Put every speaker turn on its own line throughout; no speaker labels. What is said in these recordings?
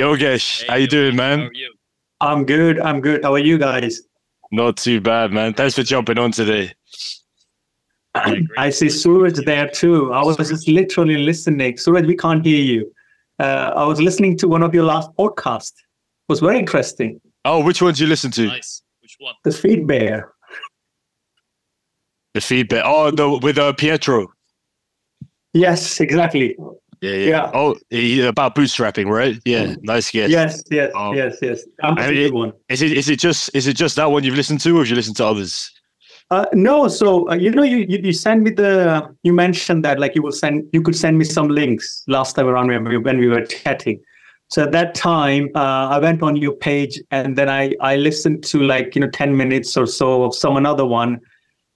Yogesh, hey, how you doing, man?
How are you?
I'm good. I'm good. How are you guys?
Not too bad, man. Thanks for jumping on today.
I see Suraj there too. I was just literally listening. Suraj, we can't hear you. Uh, I was listening to one of your last podcasts. It was very interesting.
Oh, which one did you listen to?
Nice. Which one?
The Feed Bear.
The Feed Bear. Oh, the with uh, Pietro.
Yes, exactly.
Yeah, yeah. yeah. Oh, about bootstrapping, right? Yeah, nice
guess. Yes, yes, um, yes, yes. I'm
it,
one.
Is it is it just is it just that one you've listened to, or have you listened to others?
Uh, no, so uh, you know, you, you you send me the you mentioned that like you will send you could send me some links last time around when we, when we were chatting. So at that time, uh, I went on your page and then I I listened to like you know ten minutes or so of some another one,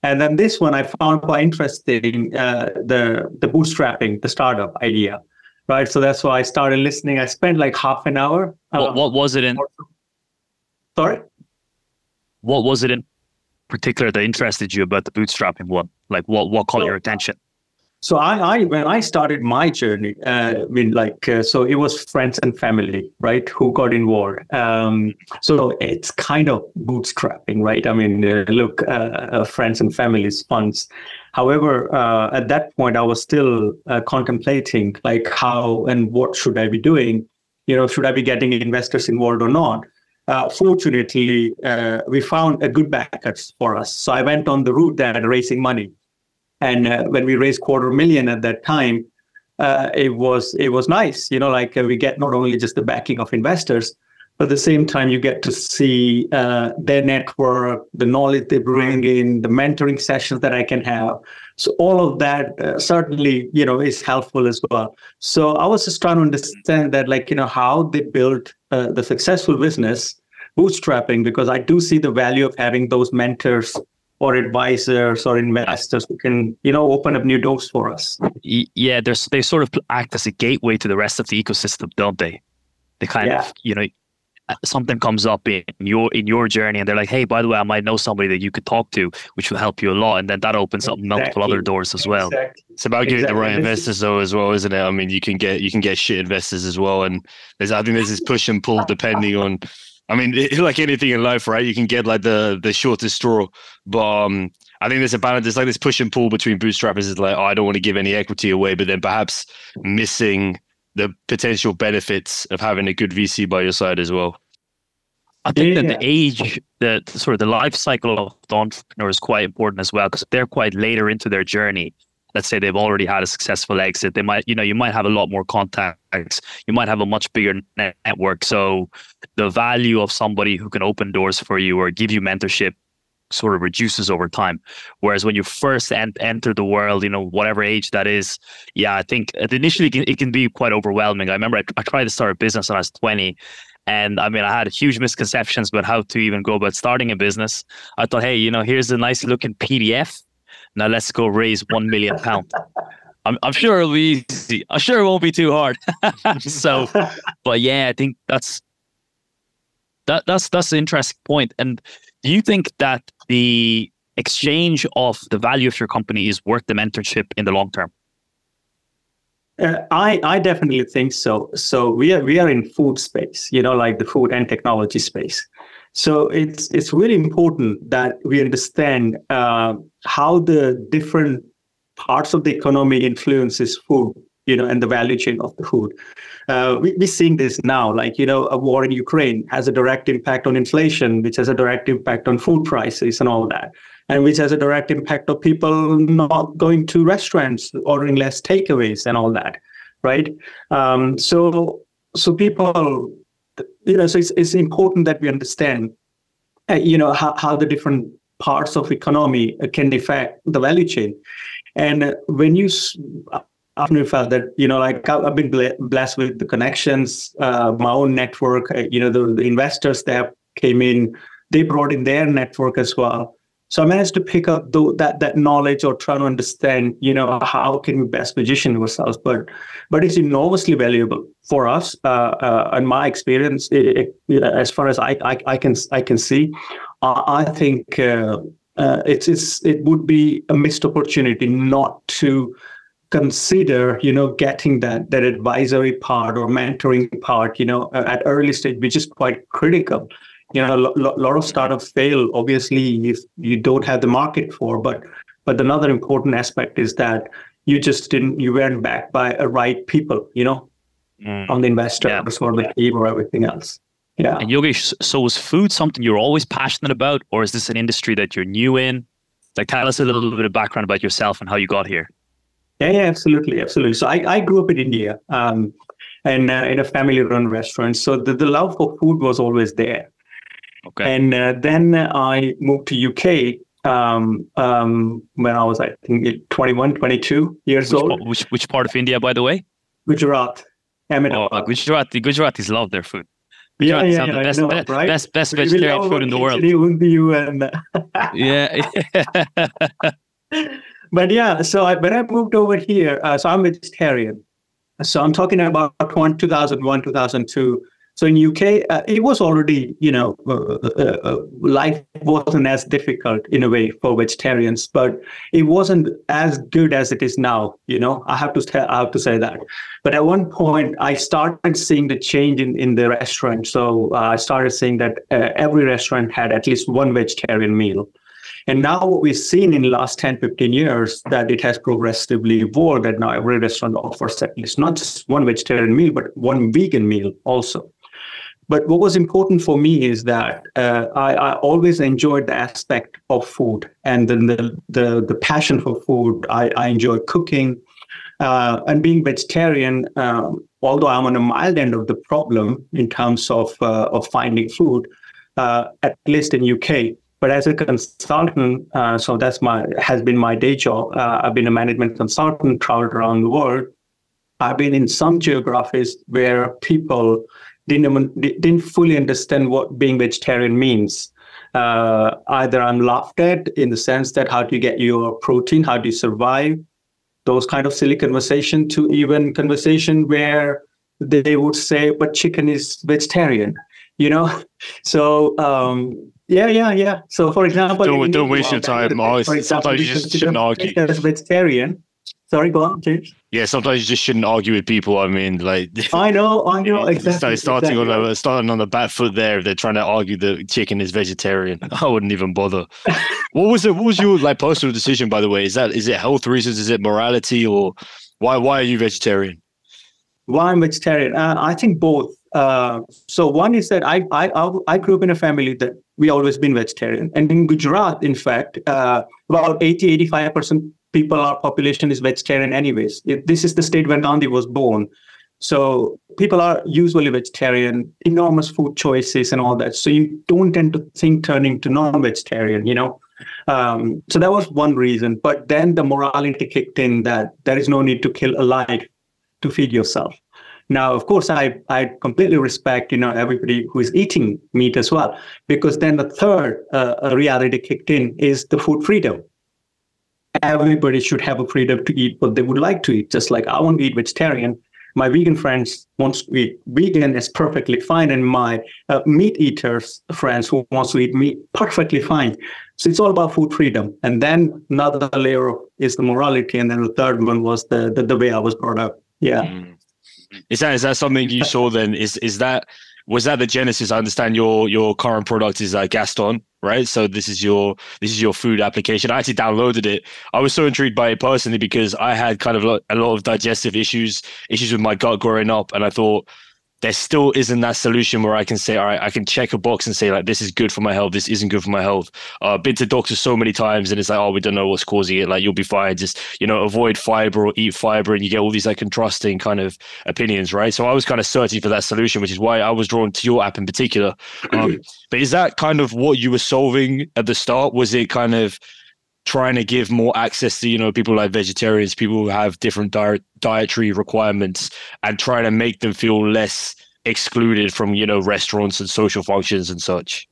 and then this one I found quite interesting uh, the the bootstrapping the startup idea, right? So that's why I started listening. I spent like half an hour.
What, what was it in?
Sorry.
What was it in particular that interested you about the bootstrapping one? Like what what caught your attention?
So I, I when I started my journey, uh, I mean, like, uh, so it was friends and family, right, who got involved. Um, so it's kind of bootstrapping, right? I mean, uh, look, uh, uh, friends and families funds. However, uh, at that point, I was still contemplating, like, how and what should I be doing? You know, should I be getting investors involved or not? uh, fortunately, uh, we found a good backers for us. So I went on the route that raising money, and uh, when we raised quarter million at that time, uh, it was it was nice. You know, like uh, we get not only just the backing of investors, but at the same time you get to see uh, their network, the knowledge they bring in, the mentoring sessions that I can have. So all of that uh, certainly, you know, is helpful as well. So I was just trying to understand that, like, you know, how they built uh, the successful business, bootstrapping, because I do see the value of having those mentors or advisors or investors who can, you know, open up new doors for us.
Yeah, there's they sort of act as a gateway to the rest of the ecosystem, don't they? They kind yeah. of, you know, something comes up in your in your journey and they're like hey by the way i might know somebody that you could talk to which will help you a lot and then that opens up multiple other doors as well
exactly. it's about getting exactly. the right investors though as well isn't it i mean you can get you can get shit investors as well and there's i think there's this push and pull depending on i mean it, like anything in life right you can get like the the shortest straw but um I think there's a balance. There's like this push and pull between bootstrappers. Is like, oh, I don't want to give any equity away, but then perhaps missing the potential benefits of having a good VC by your side as well.
I think yeah. that the age, the sort of the life cycle of the entrepreneur is quite important as well because they're quite later into their journey. Let's say they've already had a successful exit. They might, you know, you might have a lot more contacts. You might have a much bigger network. So the value of somebody who can open doors for you or give you mentorship sort of reduces over time. Whereas when you first en- enter the world, you know, whatever age that is, yeah, I think uh, initially it can, it can be quite overwhelming. I remember I, I tried to start a business when I was 20 and I mean, I had huge misconceptions about how to even go about starting a business. I thought, hey, you know, here's a nice looking PDF. Now let's go raise one million pound. I'm, I'm sure it'll be easy. I'm sure it won't be too hard. so, but yeah, I think that's that that's that's the interesting point. And do you think that the exchange of the value of your company is worth the mentorship in the long term?
Uh, I I definitely think so. So we are we are in food space, you know, like the food and technology space. So it's it's really important that we understand uh, how the different parts of the economy influences food, you know, and the value chain of the food. Uh, we, we're seeing this now, like you know, a war in Ukraine has a direct impact on inflation, which has a direct impact on food prices and all that and which has a direct impact of people not going to restaurants, ordering less takeaways, and all that, right? Um, so, so people, you know, so it's it's important that we understand, uh, you know, how how the different parts of economy can affect the value chain, and when you often felt that you know like i've been blessed with the connections uh, my own network uh, you know the, the, investors that came in they brought in their network as well so I managed to pick up the, that that knowledge or try to understand, you know, how can we best position ourselves. But but it's enormously valuable for us. Uh, uh, in my experience, it, it, as far as I, I, I can I can see, I think uh, uh, it's it's it would be a missed opportunity not to consider you know getting that that advisory part or mentoring part you know at early stage which is quite critical you know a lo- lot of startups fail obviously if you don't have the market for but but another important aspect is that you just didn't you weren't backed by a right people you know mm. on the investors yeah. or the team or everything else. Yeah.
And yogesh so was food something you're always passionate about or is this an industry that you're new in? Like tell us a little bit of background about yourself and how you got here.
Yeah, yeah absolutely absolutely. So i, I grew up in india um, and uh, in a family run restaurant. So the, the love for food was always there Okay. And uh, then I moved to UK um, um, when I was, I think, 21, 22 years
which,
old.
Which which part of India, by the way?
Gujarat.
Ahmedabad. Oh, Gujarat. The Gujaratis love their food.
Gujarat yeah, yeah, yeah,
best,
know,
best, right? best, best vegetarian food in the world.
And,
yeah.
but yeah, so I, when I moved over here, uh, so I'm vegetarian. So I'm talking about 2001, 2002 so in UK, uh, it was already, you know, uh, uh, uh, life wasn't as difficult in a way for vegetarians, but it wasn't as good as it is now. You know, I have to I have to say that. But at one point, I started seeing the change in in the restaurant. So uh, I started seeing that uh, every restaurant had at least one vegetarian meal. And now what we've seen in the last 10, 15 years that it has progressively evolved that now every restaurant offers at least not just one vegetarian meal, but one vegan meal also. But what was important for me is that uh, I, I, always enjoyed the aspect of food and then the, the, the passion for food. I, I enjoy cooking uh, and being vegetarian. Um, although I'm on a mild end of the problem in terms of uh, of finding food, uh, at least in UK. But as a consultant, uh, so that's my has been my day job. Uh, I've been a management consultant, traveled around the world. I've been in some geographies where people didn't didn't fully understand what being vegetarian means. Uh, either I'm laughed at in the sense that how do you get your protein, how do you survive, those kind of silly conversation, to even conversation where they would say, "But chicken is vegetarian," you know. So um, yeah, yeah, yeah. So for example,
don't, don't waste your time. Example, sometimes you just shouldn't argue.
As vegetarian, Sorry, go on, James.
Yeah, sometimes you just shouldn't argue with people. I mean, like
I know, I know exactly.
starting
exactly.
on a starting on the back foot there. If they're trying to argue the chicken is vegetarian, I wouldn't even bother. what was it? What was your like personal decision? By the way, is that is it health reasons? Is it morality, or why why are you vegetarian?
Why I'm vegetarian? Uh, I think both. Uh, so one is that I, I I grew up in a family that we always been vegetarian, and in Gujarat, in fact, uh, about 80 85 percent people, our population is vegetarian anyways. It, this is the state where Gandhi was born. So people are usually vegetarian, enormous food choices and all that. So you don't tend to think turning to non-vegetarian, you know. Um, so that was one reason. But then the morality kicked in that there is no need to kill a life to feed yourself. Now, of course, I, I completely respect, you know, everybody who is eating meat as well, because then the third uh, reality kicked in is the food freedom everybody should have a freedom to eat what they would like to eat. Just like I want to eat vegetarian, my vegan friends wants to eat vegan is perfectly fine, and my uh, meat eaters friends who wants to eat meat perfectly fine. So it's all about food freedom. And then another layer is the morality, and then the third one was the the, the way I was brought up. Yeah. Mm.
Is that is that something you saw then? Is is that was that the genesis? I understand your your current product is uh, Gaston, right? So this is your this is your food application. I actually downloaded it. I was so intrigued by it personally because I had kind of a lot of digestive issues, issues with my gut growing up, and I thought there still isn't that solution where I can say, all right, I can check a box and say like, this is good for my health, this isn't good for my health. Uh, I've been to doctors so many times, and it's like, oh, we don't know what's causing it. Like, you'll be fine. Just you know, avoid fiber or eat fiber, and you get all these like contrasting kind of opinions, right? So I was kind of searching for that solution, which is why I was drawn to your app in particular. Um, but is that kind of what you were solving at the start? Was it kind of trying to give more access to you know people like vegetarians people who have different diet, dietary requirements and trying to make them feel less excluded from you know restaurants and social functions and such.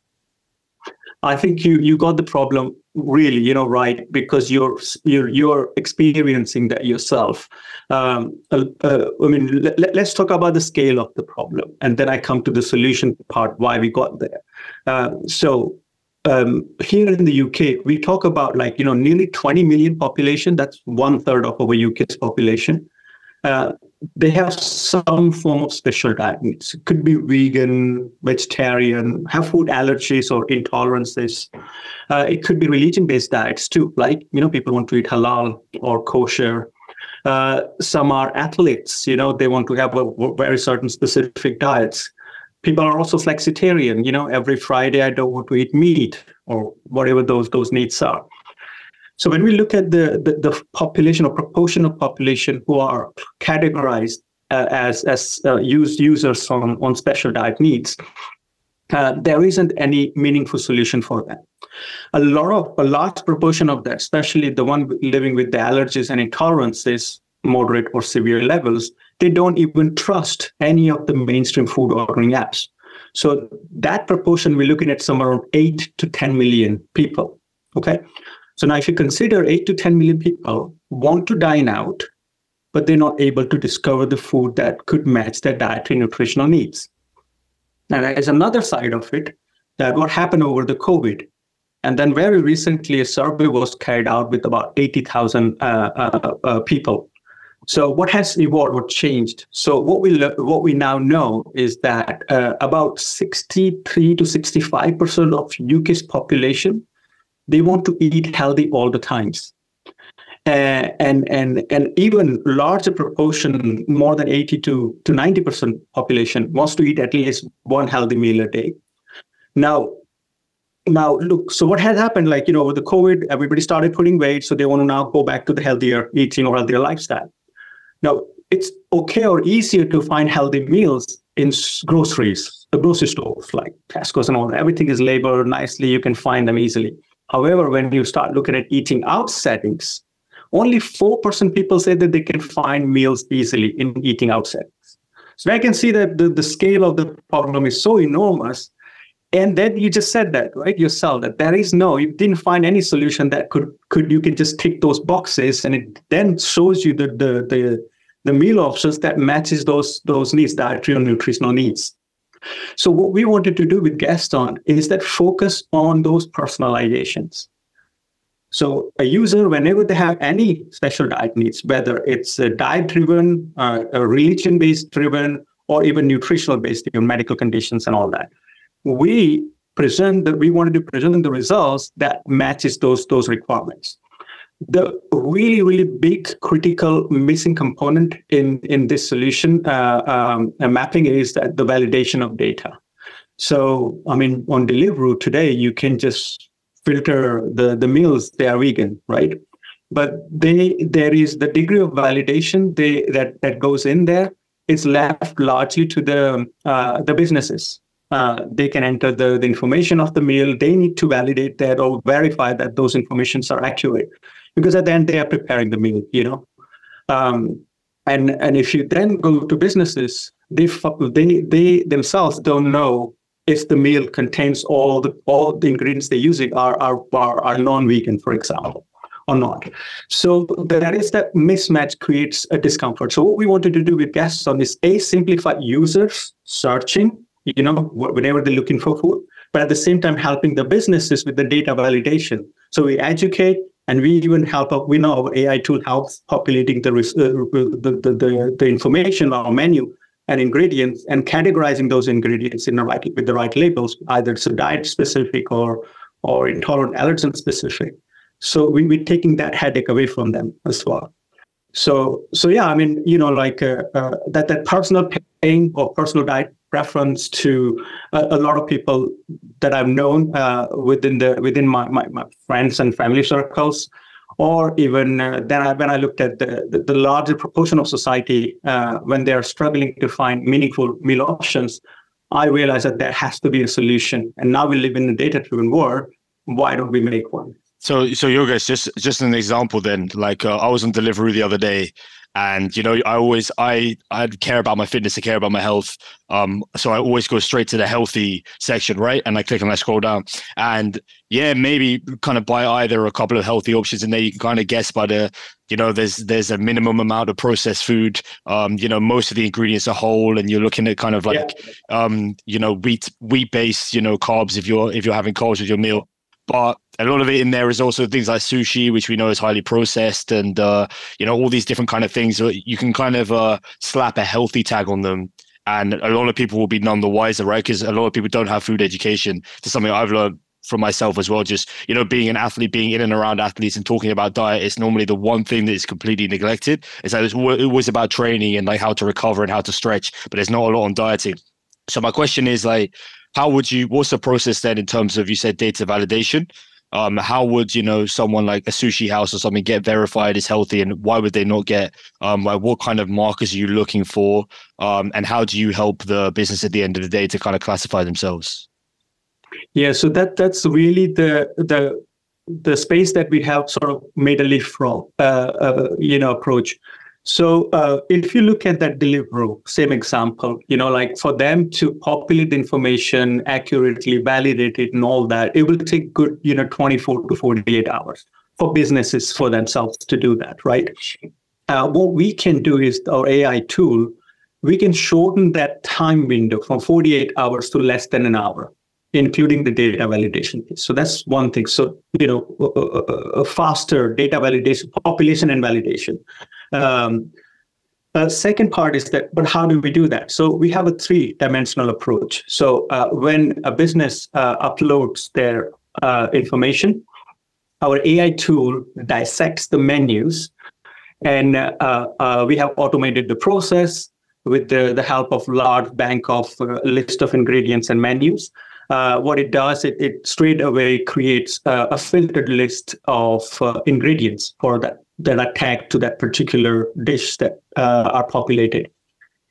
I think you you got the problem really you know right because you're you're you're experiencing that yourself. Um, uh, uh, i mean let, us talk about the scale of the problem and then i come to the solution part why we got there. Uh, so um, here in the UK, we talk about like you know nearly 20 million population. That's one third of our UK's population. Uh, they have some form of special diet. It could be vegan, vegetarian, have food allergies or intolerances. Uh, it could be religion-based diets too, like you know people want to eat halal or kosher. Uh, some are athletes, you know, they want to have a very certain specific diets. People are also flexitarian, you know, every Friday I don't want to eat meat or whatever those those needs are. So when we look at the, the, the population or proportion of population who are categorized uh, as as uh, used users on, on special diet needs, uh, there isn't any meaningful solution for that. A lot of a large proportion of that, especially the one living with the allergies and intolerances, moderate or severe levels, they don't even trust any of the mainstream food ordering apps. So that proportion, we're looking at somewhere around eight to 10 million people. Okay. So now, if you consider 8 to 10 million people want to dine out, but they're not able to discover the food that could match their dietary nutritional needs. Now, there's another side of it that what happened over the COVID. And then very recently, a survey was carried out with about 80,000 uh, uh, uh, people. So what has evolved, what changed? So what we lo- what we now know is that uh, about 63 to 65 percent of UK's population they want to eat healthy all the times. Uh, and and and even larger proportion, more than 80 to, to 90% population wants to eat at least one healthy meal a day. Now, now look, so what has happened, like, you know, with the COVID, everybody started putting weight, so they want to now go back to the healthier eating or healthier lifestyle. Now, it's okay or easier to find healthy meals in groceries, the grocery stores like Tesco's and all. Everything is labeled nicely, you can find them easily. However, when you start looking at eating out settings, only 4% people say that they can find meals easily in eating out settings. So I can see that the, the scale of the problem is so enormous. And then you just said that, right, yourself, that there is no, you didn't find any solution that could could you can just tick those boxes and it then shows you the the the, the meal options that matches those those needs, dietary or nutritional needs. So what we wanted to do with Gaston is that focus on those personalizations. So a user, whenever they have any special diet needs, whether it's a diet driven, uh, religion based driven, or even nutritional based, you know, medical conditions and all that, we present that we wanted to present the results that matches those those requirements the really really big critical missing component in in this solution uh, um, mapping is that the validation of data. So i mean on deliveroo today you can just filter the the meals they are vegan right? But they there is the degree of validation they that that goes in there is left largely to the uh, the businesses. Uh, they can enter the, the information of the meal. They need to validate that or verify that those informations are accurate because at the end they are preparing the meal, you know. Um, and and if you then go to businesses, they they they themselves don't know if the meal contains all the all the ingredients they're using are are are, are non-vegan, for example, or not. So there is that mismatch creates a discomfort. So what we wanted to do with Gaston is a simplify users searching, you know, whenever they're looking for food, but at the same time helping the businesses with the data validation. So we educate and we even help we know our ai tool helps populating the, uh, the, the, the, information on our menu and ingredients and categorizing those ingredients in the right with the right labels either it's diet specific or or intolerant allergen specific. So we, we're taking that headache away from them as well. So so yeah i mean you know like uh, uh, that that personal pain or personal diet preference to a, a lot of people that I've known uh, within the within my, my, my, friends and family circles, or even uh, then I, when I looked at the, the, the larger proportion of society uh, when they are struggling to find meaningful meal options, I realized that there has to be a solution. And now we live in a data-driven world. Why don't we make one?
So, so Yogesh, just just an example then. Like uh, I was on Deliveroo the other day, and you know i always i i care about my fitness i care about my health. Um so i always go straight to the healthy section right? And i click and i scroll down. And yeah maybe kind of buy either a couple of healthy options and there you can kind of guess by the you know there's there's a minimum amount of processed food. Um you know most of the ingredients are whole and you're looking at kind of like yeah. um you know wheat wheat based you know carbs if you're if you're having carbs with your meal. But a lot of it in there is also things like sushi, which we know is highly processed, and uh, you know all these different kind of things. You can kind of uh, slap a healthy tag on them, and a lot of people will be none the wiser, right? Because a lot of people don't have food education. It's something I've learned from myself as well. Just you know, being an athlete, being in and around athletes, and talking about diet is normally the one thing that is completely neglected. It's like it's always about training and like how to recover and how to stretch, but there's not a lot on dieting. So my question is like, how would you? What's the process then in terms of you said data validation? Um, how would you know someone like a sushi house or something get verified as healthy, and why would they not get? Um, like what kind of markers are you looking for? Um, and how do you help the business at the end of the day to kind of classify themselves?
Yeah, so that that's really the the the space that we have sort of made a leap from, uh, uh, you know, approach. So uh, if you look at that Deliveroo, same example, you know, like for them to populate the information accurately, validate it, and all that, it will take good, you know, 24 to 48 hours for businesses for themselves to do that, right? Uh, what we can do is our AI tool, we can shorten that time window from 48 hours to less than an hour including the data validation piece. So that's one thing. So, you know, a, a faster data validation, population and validation. Um, uh, second part is that, but how do we do that? So we have a three-dimensional approach. So uh, when a business uh, uploads their uh, information, our AI tool dissects the menus, and uh, we have automated the process with the, the help of large bank of list of ingredients and menus what it does, it, it straight away creates a filtered list of ingredients for that that are tagged to that particular dish that uh, are populated.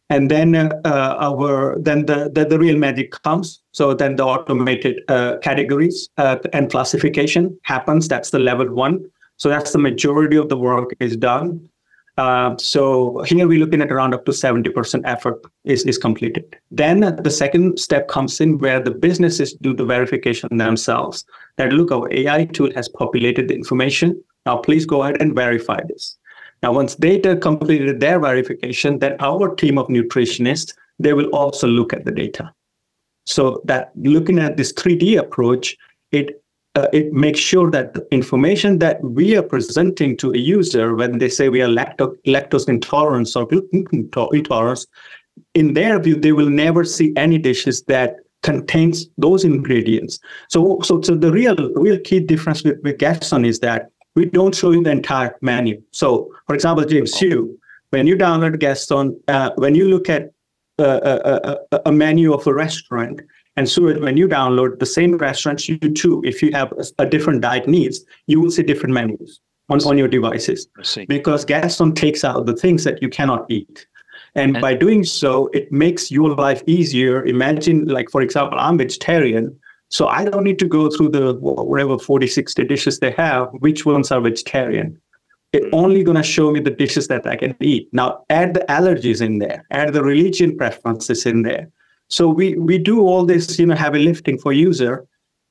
And then uh, our then the, the, the real magic comes. So then the automated categories and classification happens. That's the level one. So that's the majority of the work is done. Uh, so here we're looking at around up to 70% effort is, is completed. Then the second step comes in where the businesses do the verification themselves. That look, our AI tool has populated the information. Now please go ahead and verify this. Now, once data completed their verification, then our team of nutritionists, they will also look at the data. So that looking at this 3D approach, it uh, it makes sure that the information that we are presenting to a user when they say we are lacto- lactose intolerant or gluten intolerant, in their view, they will never see any dishes that contains those ingredients. So, so, so the real, real key difference with, with Gaston is that we don't show you the entire menu. So, for example, James, you, when you download Gaston, uh, when you look at uh, a, a, a menu of a restaurant, and so when you download the same restaurant, you too, if you have a, different diet needs, you will see different menus on, on your devices. Because Gaston takes out the things that you cannot eat. And, and by doing so, it makes your life easier. Imagine, like, for example, I'm vegetarian. So I don't need to go through the whatever 40, 60 dishes they have, which ones are vegetarian. It's hmm. only going to show me the dishes that I can eat. Now, add the allergies in there, add the religion preferences in there. So we we do all this, you know, heavy lifting for user,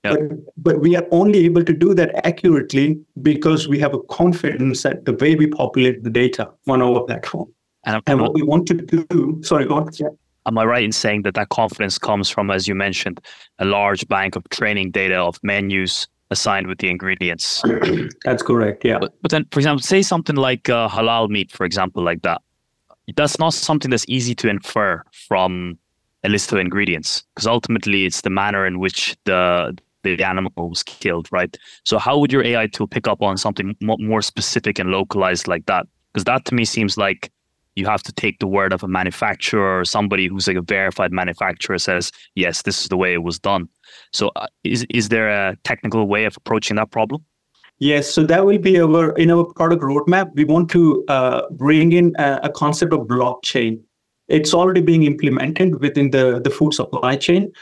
yep. but but we are only able to do that accurately because we have a confidence that the way we populate the data on our platform. And, and what we want to do, sorry, go on. Yeah.
Am I right in saying that that confidence comes from, as you mentioned, a large bank of training data of menus assigned with the ingredients?
That's correct. Yeah.
But, but then, for example, say something like uh, halal meat, for example, like that. That's not something that's easy to infer from a list of ingredients because ultimately it's the manner in which the the animal was killed, right? So how would your AI tool pick up on something more specific and localized like that? Because that to me seems like you have to take the word of a manufacturer or somebody who's like a verified manufacturer says, yes, this is the way it was done. So uh, is is there a technical way of approaching that problem?
Yes, so that will be our in our product roadmap. We want to uh, bring in a, a concept of blockchain it's already being implemented within the, the food supply chain.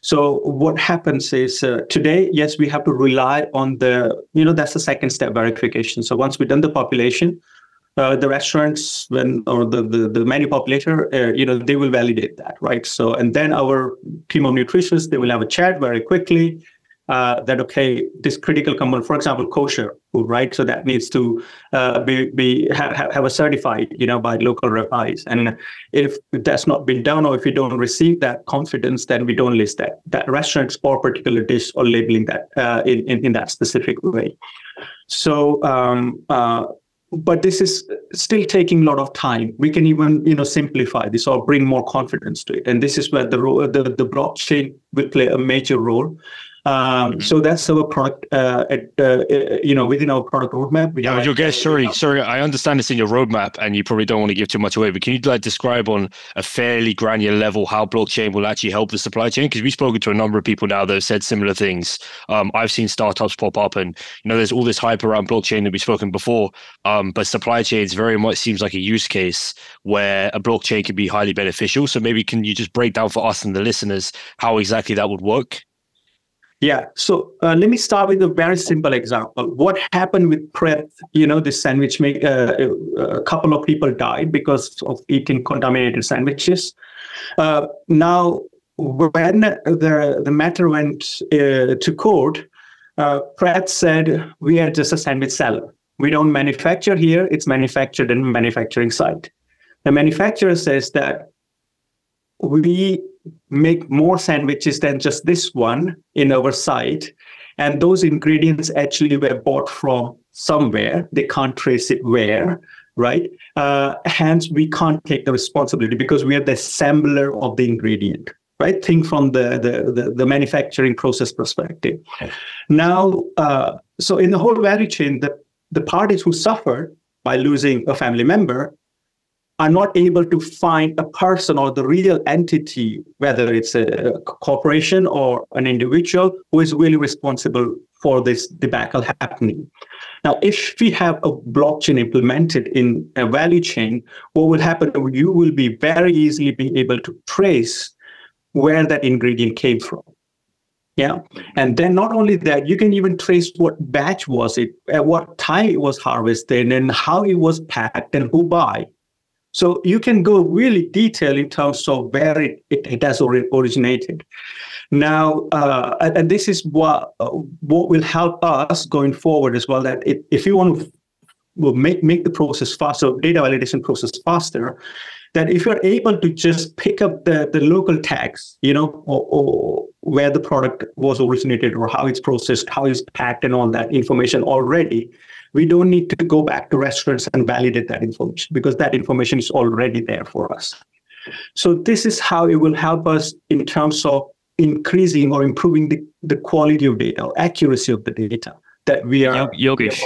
So what happens is uh, today, yes, we have to rely on the, you know, that's the second step verification. So once we've done the population, uh, the restaurants when or the the, the menu populator, uh, you know, they will validate that, right? So and then our team of nutritionists, they will have a chat very quickly. uh, that okay, this critical component, for example, kosher food, right? So that needs to uh, be be have, have a certified, you know, by local rabbis. And if that's not been done, or if we don't receive that confidence, then we don't list that that restaurant or particular dish or labeling that uh, in, in in that specific way. So. Um, uh, but this is still taking a lot of time. We can even you know simplify this or bring more confidence to it, and this is where the the, the blockchain will play a major role. Um, mm-hmm. So that's our product, uh, at, uh, you know, within our product roadmap.
We yeah, Yogesh. Sorry, sorry. I understand it's in your roadmap, and you probably don't want to give too much away. But can you like describe on a fairly granular level how blockchain will actually help the supply chain? Because we've spoken to a number of people now that have said similar things. Um, I've seen startups pop up, and you know, there's all this hype around blockchain that we've spoken before. Um, but supply chains very much seems like a use case where a blockchain can be highly beneficial. So maybe can you just break down for us and the listeners how exactly that would work?
Yeah. So uh, let me start with a very simple example. What happened with Pret? You know, the sandwich make uh, uh, a couple of people died because of eating contaminated sandwiches. Uh, now, when the the matter went uh, to court, uh, Pret said we are just a sandwich seller. We don't manufacture here. It's manufactured in manufacturing site. The manufacturer says that we make more sandwiches than just this one in our site. And those ingredients actually were bought from somewhere. They can't trace it where, right? Uh, hence, we can't take the responsibility because we are the assembler of the ingredient, right? Think from the the, the, the manufacturing process perspective. Now, uh, so in the whole value chain, the, the parties who suffered by losing a family member are not able to find a person or the real entity, whether it's a corporation or an individual, who is really responsible for this debacle happening. Now, if we have a blockchain implemented in a value chain, what will happen? You will be very easily be able to trace where that ingredient came from. Yeah. And then not only that, you can even trace what batch was it, at what time it was harvested, and how it was packed, and who by. So you can go really detailed in terms of where it, it, it has originated. Now, uh, and this is what uh, what will help us going forward as well. That it, if you want to will make make the process faster, data validation process faster, that if you're able to just pick up the, the local tags, you know, or, or, where the product was originated or how it's processed, how it's packed, and all that information already, we don't need to go back to restaurants and validate that information because that information is already there for us. So this is how it will help us in terms of increasing or improving the, the quality of data or accuracy of the data that we are.
Yogesh,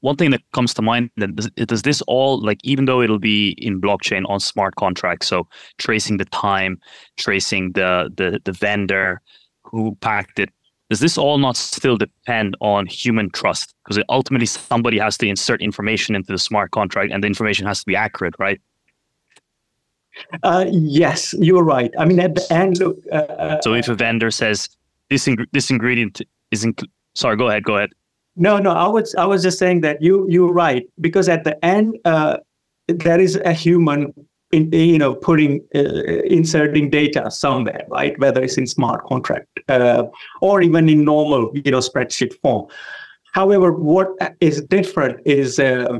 one thing that comes to mind then does, does this all like even though it'll be in blockchain on smart contracts, so tracing the time, tracing the the the vendor who packed it, does this all not still depend on human trust? Because ultimately, somebody has to insert information into the smart contract, and the information has to be accurate, right?
Uh, yes, you're right. I mean, at the end, look. Uh,
uh so if a vendor says this ing- this ingredient is inc- sorry, go ahead, go ahead.
No, no, I was I was just saying that you you're right because at the end, uh, there is a human in, you know putting uh, inserting data somewhere right whether it's in smart contract uh, or even in normal you know spreadsheet form however what is different is uh,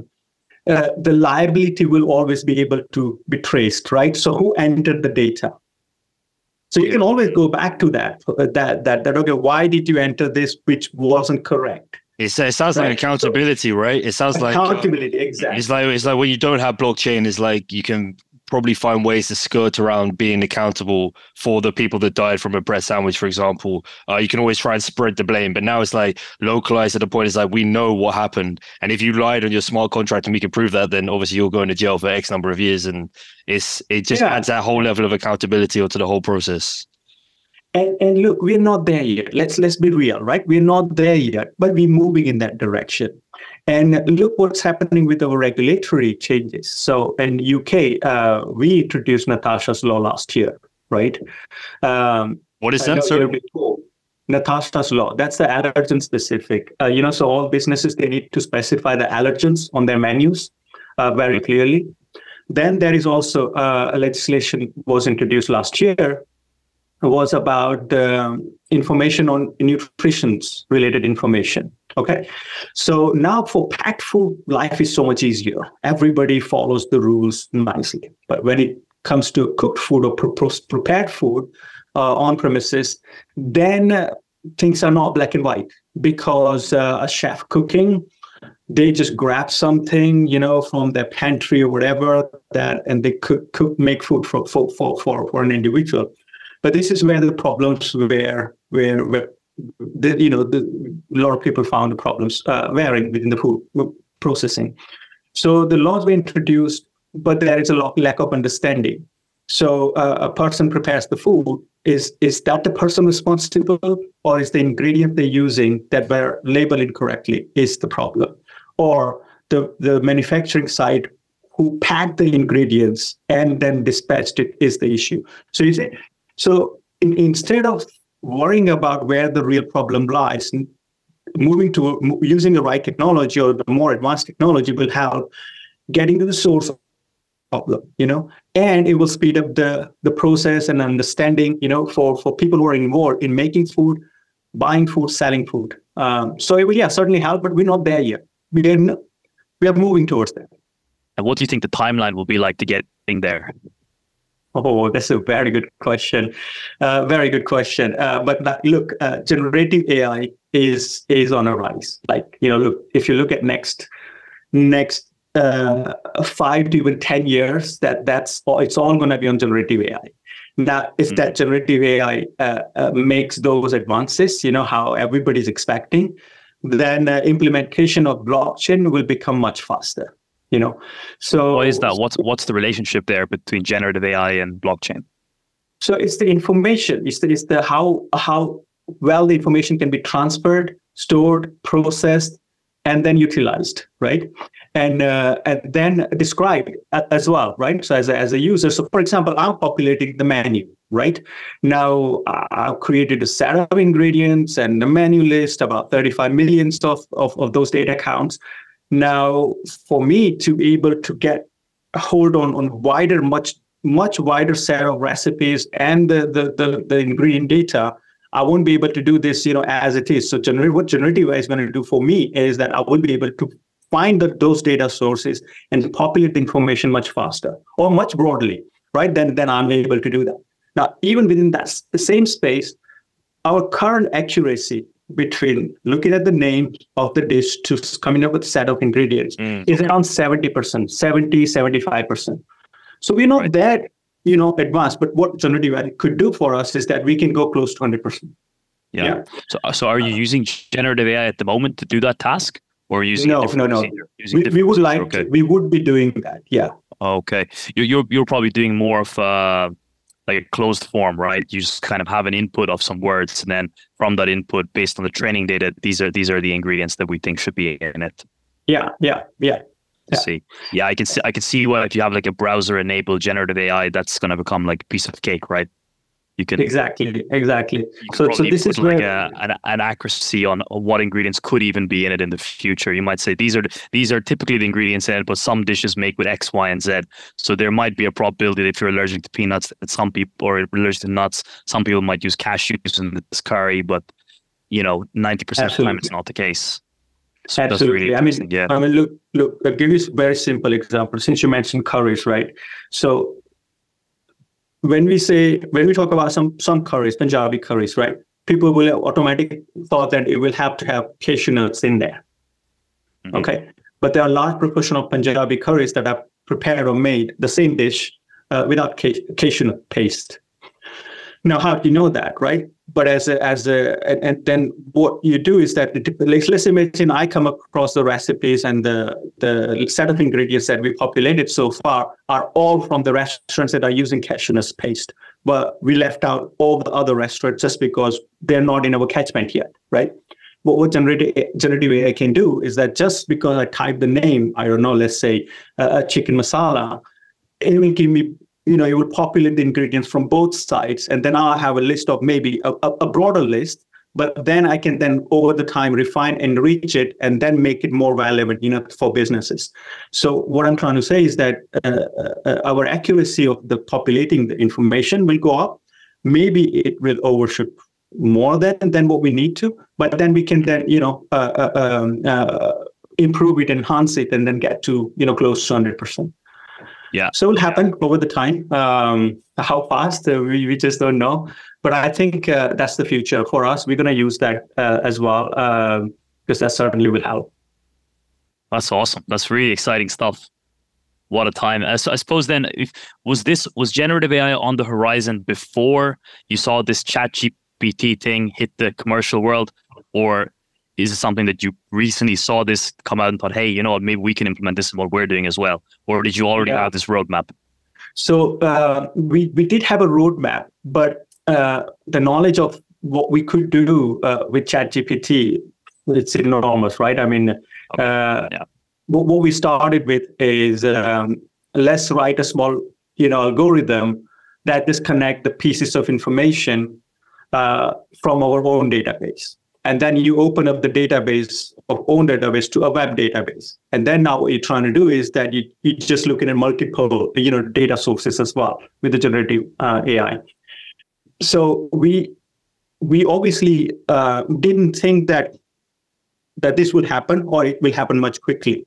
uh, the liability will always be able to be traced right so who entered the data so you can always go back to that uh, that that that okay why did you enter this which wasn't correct
it, it sounds right. like accountability, right? It sounds
like accountability, exactly.
It's like it's like when you don't have blockchain, it's like you can probably find ways to skirt around being accountable for the people that died from a Pret sandwich, for example. Uh, you can always try and spread the blame, but now it's like localized to the point. It's like we know what happened, and if you lied on your smart contract and we can prove that, then obviously you're going to jail for X number of years, and it's it just yeah. adds that whole level of accountability onto the whole process.
And, and look, we're not there yet. Let's let's be real, right? We're not there yet, but we're moving in that direction. And look what's happening with our regulatory changes. So in UK, uh, we introduced Natasha's law last year, right?
Um, what is that, sir?
Natasha's law. That's the allergen specific. Uh, you know, so all businesses they need to specify the allergens on their menus uh, very clearly. Then there is also uh, a legislation was introduced last year was about um, information on nutrition related information. Okay. So now for packed food, life is so much easier. Everybody follows the rules nicely. But when it comes to cooked food or pre- prepared food uh, on premises, then uh, things are not black and white because uh, a chef cooking they just grab something you know from their pantry or whatever that and they cook, cook make food for, for for for for an individual but this is where the problems were where where the, you know the, a lot of people found the problems uh, varying within the food processing. So the laws were introduced but there is a lot, lack of understanding. So uh, a person prepares the food. Is is that the person responsible or is the ingredient they're using that were labeled incorrectly is the problem? Or the the manufacturing side who packed the ingredients and then dispatched it is the issue. So you see so in, instead of worrying about where the real problem lies moving to using the right technology or the more advanced technology will help getting to the source of the problem you know? And it will speed up the the process and understanding you know for for people who are involved in making food buying food selling food. Um, so it will yeah certainly help but we're not there yet. We are we are moving towards that.
And what do you think the timeline will be like to getting there
Oh, that's a very good question. Uh, very good question. Uh, but look, uh, generative AI is is on a rise. Like you know, look if you look at next next uh, five to even 10 years that that's all, it's all going to be on generative AI. Now, if mm-hmm. that generative AI uh, uh, makes those advances, you know, how everybody's expecting, then uh, implementation of blockchain will become much faster, you know. So
what is that? What's, what's the relationship there between generative AI and blockchain?
So it's the information, it's the, it's the how, how well the information can be transferred, stored, processed, and then utilized, right? And uh, and then described as well, right? So as a, as a user, so for example, I'm populating the menu, right? Now I've created a set of ingredients and a menu list about 35 million of, of, of those data counts. Now, for me to be able to get a hold on on wider, much much wider set of recipes and the the the, the ingredient data I won't be able to do this, you know, as it is. So generate, what generative AI is going to do for me is that I will be able to find the, those data sources and populate the information much faster or much broadly, right? Then, then I'm able to do that. Now, even within that the same space, our current accuracy between looking at the name of the dish to coming up with a set of ingredients mm. is around 70%, 70, 75%. So we're not right. that you know advanced but what generative AI could do for us is that we can go close to 100%
yeah, yeah. so so are you using generative ai at the moment to do that task or using
no no no we, we would like okay. we would be doing that yeah
okay you're you're, you're probably doing more of uh like a closed form right you just kind of have an input of some words and then from that input based on the training data these are these are the ingredients that we think should be in it
yeah yeah yeah
yeah. see. Yeah, I can see. I can see what if you have like a browser enabled generative AI, that's going to become like a piece of cake, right?
You can exactly, exactly. So, so this is like
where... a, an, an accuracy on, on what ingredients could even be in it in the future. You might say these are these are typically the ingredients in it, but some dishes make with X, Y, and Z. So there might be a probability that if you're allergic to peanuts, that some people or allergic to nuts, some people might use cashews in this curry, but you know, ninety percent of the time it's not the case.
So Absolutely. Really I mean, yeah. I mean, look, look. I'll give you a very simple example. Since you mentioned curries, right? So when we say when we talk about some some curries, Punjabi curries, right? People will automatically thought that it will have to have cashew nuts in there. Mm-hmm. Okay, but there are a large proportion of Punjabi curries that are prepared or made the same dish uh, without cashew nut paste. Now, how do you know that, right? But as a, as a, and, and then what you do is that, let's, let's imagine I come across the recipes and the, the set of ingredients that we populated so far are all from the restaurants that are using cashew nut paste. But we left out all the other restaurants just because they're not in our catchment yet, right? But what generative, generative AI can do is that just because I type the name, I don't know, let's say uh, a chicken masala, it will give me you know, it would populate the ingredients from both sides, and then I'll have a list of maybe a, a, broader list. But then I can then over the time refine and reach it, and then make it more relevant, you know, for businesses. So what I'm trying to say is that uh, uh, our accuracy of the populating the information will go up, maybe it will overshoot more than than what we need to, but then we can then you know uh, uh, um, uh, improve it, enhance it, and then get to you know close to hundred percent.
Yeah.
So it will happen over the time. Um, how fast uh, we we just don't know. But I think uh, that's the future for us. We're going to use that uh, as well because um, that certainly will help.
That's awesome. That's really exciting stuff. What a time! I, I suppose then, if, was this was generative AI on the horizon before you saw this Chat GPT thing hit the commercial world, or is it something that you recently saw this come out and thought, hey, you know what, maybe we can implement this in what we're doing as well? Or did you already yeah. have this roadmap?
So uh, we we did have a roadmap, but uh, the knowledge of what we could do uh, with ChatGPT, it's enormous, right? I mean, uh, yeah. what, what we started with is um, let's write a small, you know, algorithm that disconnect the pieces of information uh, from our own database and then you open up the database of own database to a web database. And then now what you're trying to do is that you, you're just looking at multiple you know data sources as well with the generative uh, ai so we we obviously uh, didn't think that that this would happen or it will happen much quickly.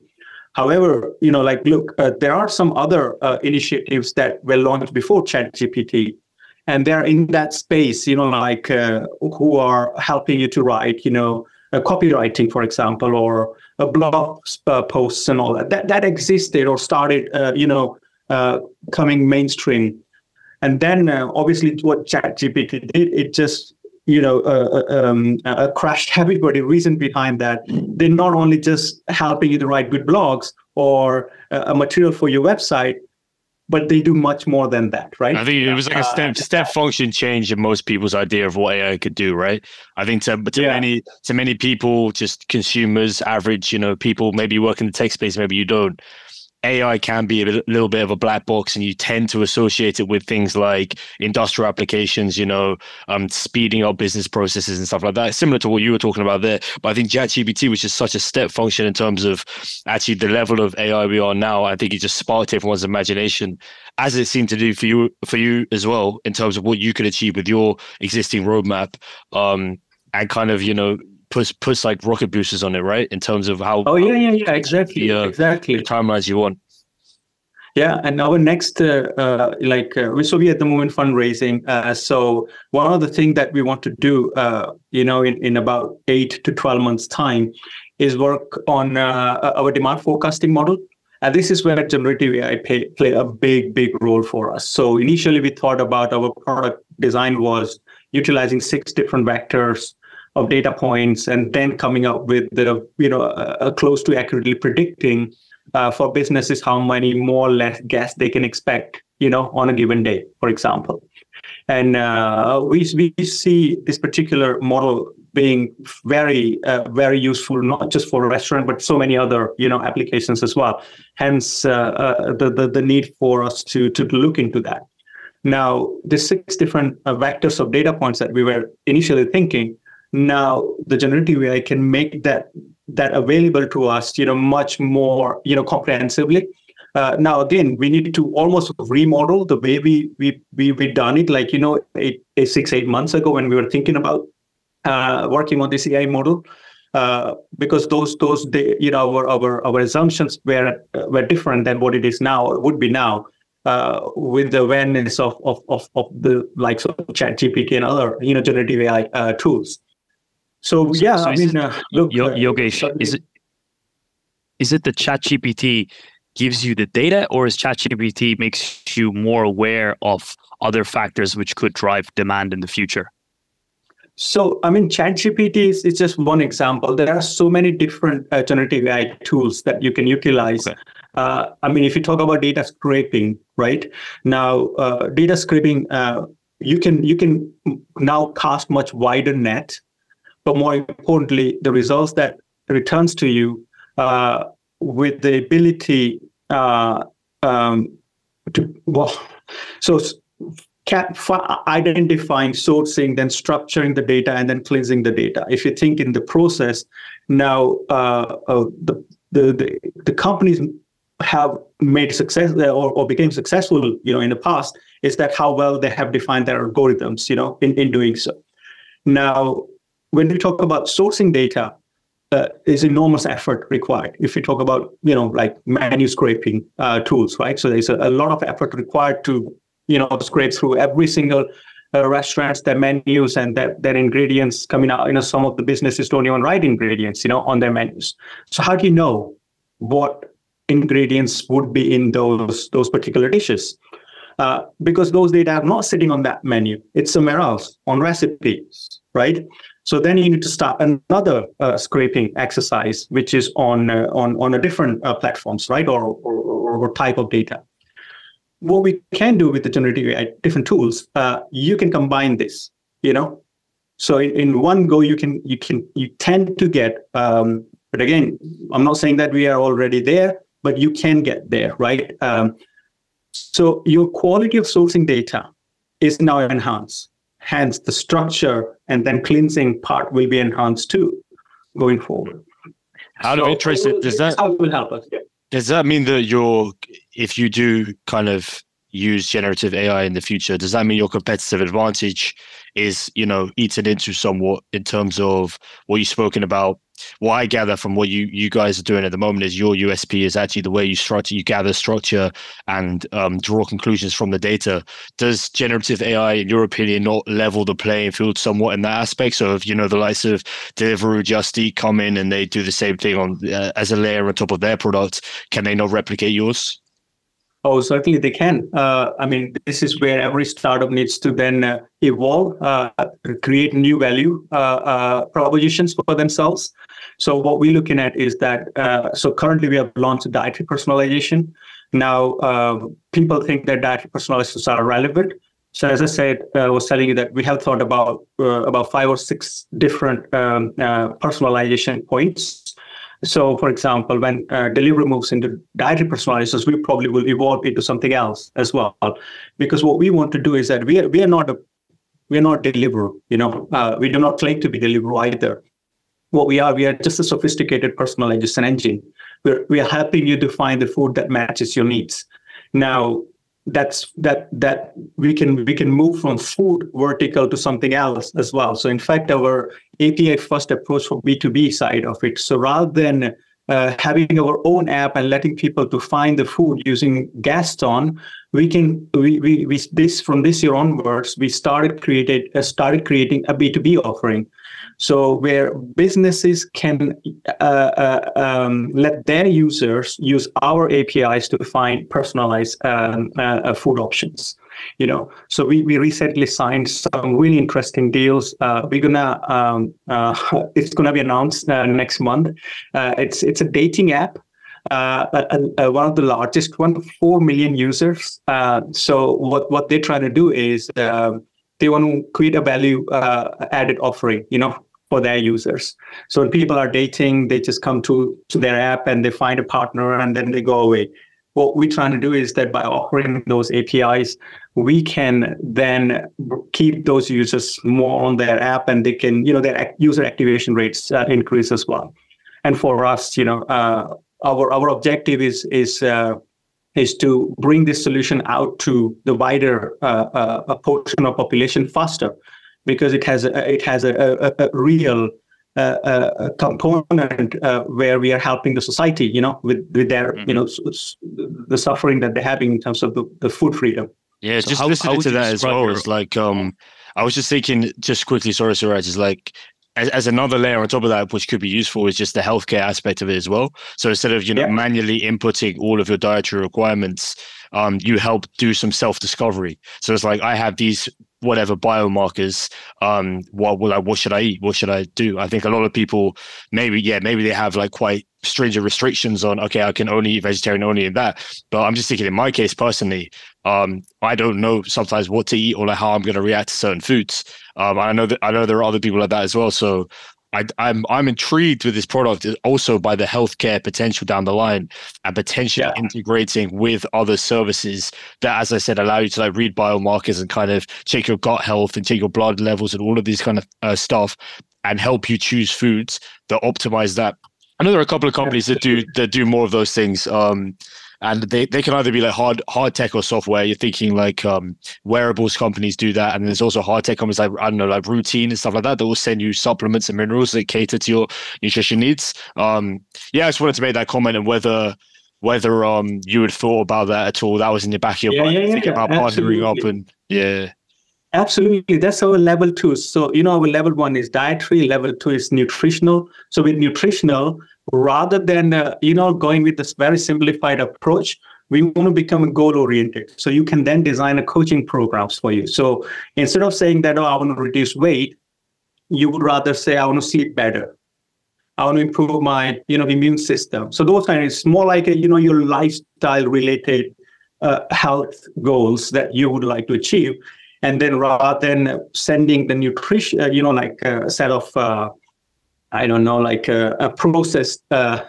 However you know like look uh, there are some other uh, initiatives that were launched before chat gpt and they're in that space, you know, like uh, who are helping you to write, you know, uh, copywriting, for example, or a blog uh, posts and all that. That that existed or started, uh, you know, uh, coming mainstream. And then uh, obviously what ChatGPT did, it just you know, um, crashed everybody. Reason behind that, they're not only just helping you to write good blogs or a material for your website, but they do much more than that, right?
I think it was like a step uh, step function change in most people's idea of what AI could do, right? I think to, to yeah. many to many people, just consumers, average, you know, people maybe work in the tech space, maybe you don't. AI can be a little bit of a black box, and you tend to associate it with things like industrial applications, you know, um, speeding up business processes and stuff like that. Similar to what you were talking about there. But I think ChatGPT was just such a step function in terms of actually the level of AI we are now. I think it just sparked everyone's imagination, as it seemed to do for you for you as well, in terms of what you could achieve with your existing roadmap. Um, and kind of you know push push like rocket boosters on it, right? In terms of how.
Oh yeah, yeah, yeah, exactly, the, uh, exactly.
The timelines you want.
Yeah, and our next, uh, uh, like, uh, so we at the moment fundraising. Uh, so one of the things that we want to do, uh, you know, in, in about eight to twelve months' time, is work on uh, our demand forecasting model. And this is where generative AI pay, play a big, big role for us. So initially, we thought about our product design was utilizing six different vectors of data points and then coming up with the you know uh, close to accurately predicting uh, for businesses how many more or less guests they can expect you know on a given day for example. And uh, we, we see this particular model being very uh, very useful not just for a restaurant but so many other you know applications as well. Hence uh, uh, the, the the need for us to to look into that. Now the six different uh, vectors of data points that we were initially thinking now the generative AI can make that that available to us, you know, much more, you know, comprehensively. Uh, now again, we need to almost remodel the way we we we we done it. Like you know, eight, eight, six eight months ago when we were thinking about uh, working on this AI model, uh, because those those you know our our our assumptions were uh, were different than what it is now or would be now. Uh, with the awareness of, of, of, of the likes of Chat GPT and other you know generative AI uh, tools. So, yeah, so I mean, it, uh, look,
uh, Yogesh, is it is it the ChatGPT gives you the data, or is ChatGPT makes you more aware of other factors which could drive demand in the future?
So, I mean, ChatGPT is, is just one example. There are so many different uh, generative AI tools that you can utilize. Okay. Uh, I mean, if you talk about data scraping, right now, uh, data scraping, uh, you can you can now cast much wider net but more importantly, the results that returns to you uh, with the ability uh, um, to well, so identifying, sourcing, then structuring the data, and then cleansing the data. If you think in the process, now uh, the, the the the companies have made success uh, or, or became successful, you know, in the past is that how well they have defined their algorithms, you know, in, in doing so. Now, when we talk about sourcing data, uh, is enormous effort required. If you talk about, you know, like menu scraping uh, tools, right? So there's a, a, lot of effort required to, you know, scrape through every single uh, restaurants, their menus and their, their ingredients coming out. You know, some of the businesses don't even write ingredients, you know, on their menus. So how do you know what ingredients would be in those those particular dishes? Uh, because those data are not sitting on that menu; it's somewhere else on recipes, right? So then you need to start another uh, scraping exercise, which is on uh, on on a different uh, platforms, right, or, or, or type of data. What we can do with the generative AI, different tools, uh, you can combine this. You know, so in, in one go, you can you can you tend to get. Um, but again, I'm not saying that we are already there, but you can get there, right? Um, so your quality of sourcing data is now enhanced Hence, the structure and then cleansing part will be enhanced too going forward.
Out so, of interest, does that
it will help us? Yeah.
Does that mean that you're, if you do kind of use generative AI in the future, does that mean your competitive advantage is, you know, eaten into somewhat in terms of what you've spoken about what I gather from what you you guys are doing at the moment is your USP is actually the way you structure, you gather structure and um, draw conclusions from the data. Does generative AI, in your opinion, not level the playing field somewhat in that aspect? So if you know the likes of Deliveroo, Just Eat come in and they do the same thing on uh, as a layer on top of their product, can they not replicate yours?
Oh, certainly they can. Uh, I mean, this is where every startup needs to then uh, evolve, uh, create new value uh, uh, propositions for themselves. So what we're looking at is that. Uh, so currently we have launched dietary personalization. Now um, people think that dietary personalizations are relevant. So as I said, I was telling you that we have thought about about five or six different um, personalization points so, for example, when uh, Deliveroo moves into dietary personalizations, we probably will evolve into something else as well. Because what we want to do is that we are we are not a we are not Deliveroo. You know, uh, we do not claim to be Deliveroo either. What we are, we are just a sophisticated personalization engine. We're we are helping you to find the food that matches your needs. Now, that's that that we can we can move from food vertical to something else as well so in fact our api first approach for b2b side of it so rather than uh, having our own app and letting people to find the food using gaston we can we, we, we this from this year onwards we started created uh, started creating a b2b offering so where businesses can uh, uh, um, let their users use our APIs to find personalized um, uh, uh, food options. You know, so we, we recently signed some really interesting deals. Uh, we're gonna um, uh, it's gonna be announced next month. it's it's a dating app uh, uh, one of the largest one, 4 million users. Uh, so what, what they're trying to do is um, they want to create a value added offering, you know, for their users. So when people are dating, they just come to, to their app and they find a partner and then they go away. What we're trying to do is that by offering those APIs, we can then keep those users more on their app and they can, you know, their user activation rates uh, increase as well. And for us, you know, uh, our our objective is is uh, is to bring this solution out to the wider uh, uh, portion of population faster because it has a, it has a, a, a real uh, uh component uh, where we are helping the society, you know, with with their mm-hmm. you know the suffering that they're having in terms of the, the food freedom.
Yeah, so just how, listening how to that as well is like um I was just thinking just quickly, sorry, Suraj, is like as, as, another layer on top of that, which could be useful, is just the healthcare aspect of it as well. So instead of you know yeah. manually inputting all of your dietary requirements, um, you help do some self discovery. So it's like I have these whatever biomarkers um what will I what should I eat? What should I do? I think a lot of people maybe yeah maybe they have like quite stringent restrictions on okay I can only eat vegetarian only in that. But I'm just thinking in my case personally um I don't know sometimes what to eat or like how I'm going to react to certain foods. Um I know that I know there are other people like that as well. So I, I'm, I'm intrigued with this product also by the healthcare potential down the line and potentially yeah. integrating with other services that, as I said, allow you to like read biomarkers and kind of check your gut health and check your blood levels and all of these kind of uh, stuff and help you choose foods that optimize that. I know there are a couple of companies that do that do more of those things. Um, and they, they can either be like hard hard tech or software. You're thinking like um, wearables companies do that, and there's also hard tech companies like I don't know like Rootine and stuff like that that will send you supplements and minerals that cater to your nutrition needs. Um, yeah, I just wanted to make that comment and whether whether um you had thought about that at all. That was in the back of your
Yeah,
mind,
yeah, yeah,
thinking about partnering up and yeah.
Absolutely. That's our level two. So, you know, our level one is dietary, level two is nutritional. So, with nutritional, rather than, uh, you know, going with this very simplified approach, we want to become goal oriented. So, you can then design a coaching programs for you. So, instead of saying that, oh, I want to reduce weight, you would rather say, I want to sleep better. I want to improve my, you know, immune system. So, those kind of, it's more like, a, you know, your lifestyle related uh, health goals that you would like to achieve and then rather than sending the nutrition, uh, you know, like a set of, uh, I don't know, like a, a processed, uh,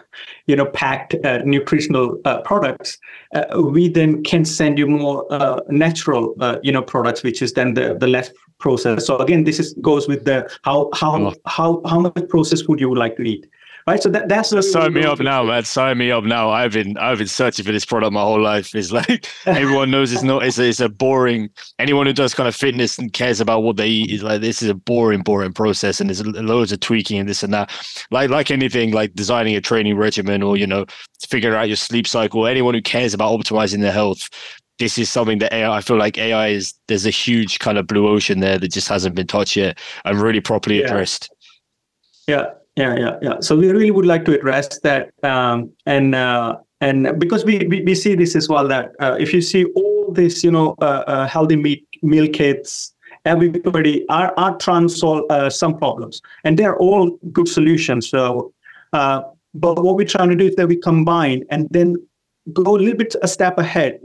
you know, packed uh, nutritional uh, products, uh, we then can send you more uh, natural, uh, you know, products, which is then the, the less processed. So again, this is goes with the how how how how much processed food you would like to eat, right? So that that's the
Sign me up now, man. Sign me up now. I've been I've been searching for this product my whole life. It's like everyone knows it's not. It's a, it's a boring. Anyone who does kind of fitness and cares about what they eat is like this is a boring, boring process, and there's loads of tweaking and this and that. Like like anything, like designing a training regimen or you know figuring out your sleep cycle. Anyone who cares about optimizing their health. This is something that AI, I feel like AI is, there's a huge kind of blue ocean there that just hasn't been touched yet and really properly
Yeah.
addressed.
Yeah, yeah, yeah, yeah. So we really would like to address that, um, and uh, and because we, we we see this as well that uh, if you see all this, you know, uh, uh, healthy meat meal kits, everybody are are trying to solve uh, some problems, and they're all good solutions. So, uh, but what we're trying to do is that we combine and then go a little bit a step ahead,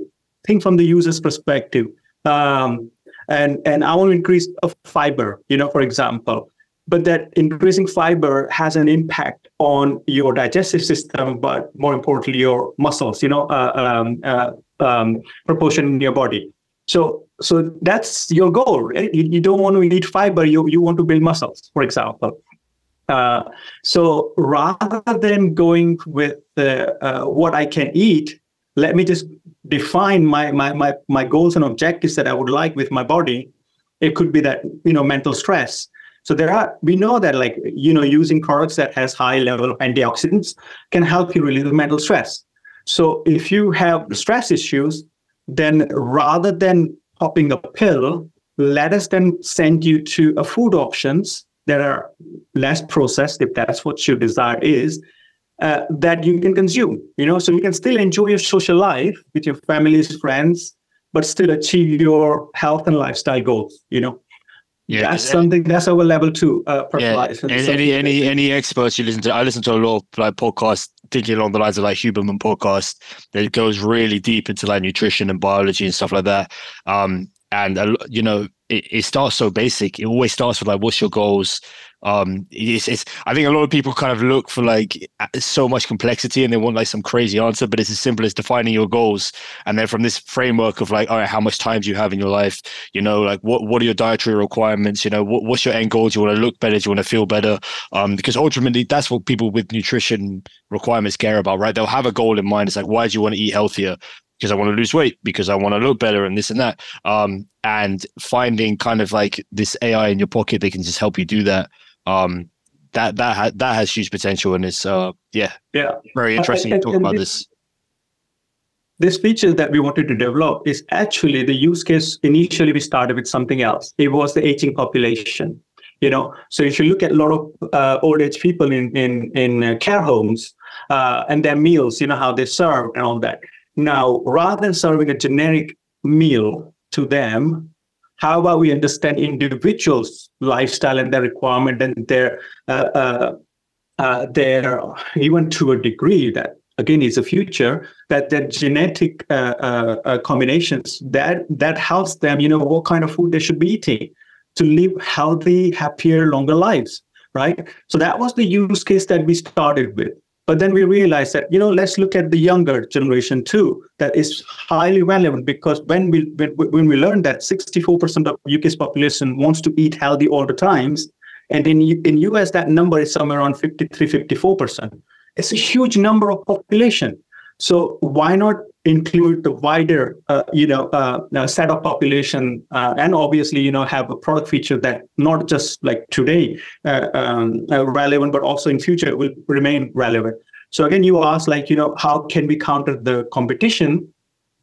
think from the user's perspective. Um, and and I want to increase fiber, you know, for example but that increasing fiber has an impact on your digestive system, but more importantly, your muscles, you know, uh, um, uh, um, proportion in your body. So, so that's your goal. Right? You, you don't want to eat fiber. You you want to build muscles, for example. Uh, so rather than going with uh, what I can eat, let me just define my, my my my goals and objectives that I would like with my body. It could be that you know mental stress. So there are we know that like you know using products that has high level of antioxidants can help you relieve the mental stress. So if you have stress issues, then rather than popping a pill, let us then send you to a food options that are less processed, if that's what your desire is, uh, that you can consume. You know, so you can still enjoy your social life with your families, friends, but still achieve your health and lifestyle goals. You know
Yeah,
that's something that's our level two uh,
Yeah,
personalized.
and any any any experts you listen to, I listen to a lot of like podcasts thinking along the lines of like Huberman podcast that goes really deep into like nutrition and biology and stuff like that. Um, and a lo- you know, it, it starts so basic. It always starts with like, what's your goals? Um, it's, it's I think a lot of people kind of look for like so much complexity and they want like some crazy answer, but it's as simple as defining your goals. And then from this framework of like, all right, how much time do you have in your life? You know, like what what are your dietary requirements? You know, what, what's your end goal? Do you want to look better? Do you want to feel better? Um, because ultimately that's what people with nutrition requirements care about, right? They'll have a goal in mind. It's like, why do you want to eat healthier? Because I want to lose weight, because I want to look better, and this and that. Um, and finding kind of like this AI in your pocket that can just help you do that. Um, that that ha- that has huge potential, and it's uh, yeah,
yeah.
very interesting to talk about
this-
this.
this feature that we wanted to develop is actually the use case initially we started with something else it was the aging population you know so if you look at a lot of uh, old age people in in in uh, care homes uh, and their meals you know how they serve and all that now rather than serving a generic meal to them how about we understand individuals lifestyle and their requirement and their uh, uh, uh, their even to a degree that again is a future that that genetic uh, uh, uh, combinations that that helps them you know what kind of food they should be eating to live healthy happier longer lives right? So that was the use case that we started with but then we realized that you know let's look at the younger generation too that is highly relevant because when we when, we learned that 64% of uk's population wants to eat healthy all the times and in in us that number is somewhere around 53 54% it's a huge number of population. So why not include the wider, uh, you know, uh, set of population, uh, and obviously, you know, have a product feature that not just like today uh, um, uh, relevant, but also in future will remain relevant. So again, you ask like, you know, how can we counter the competition?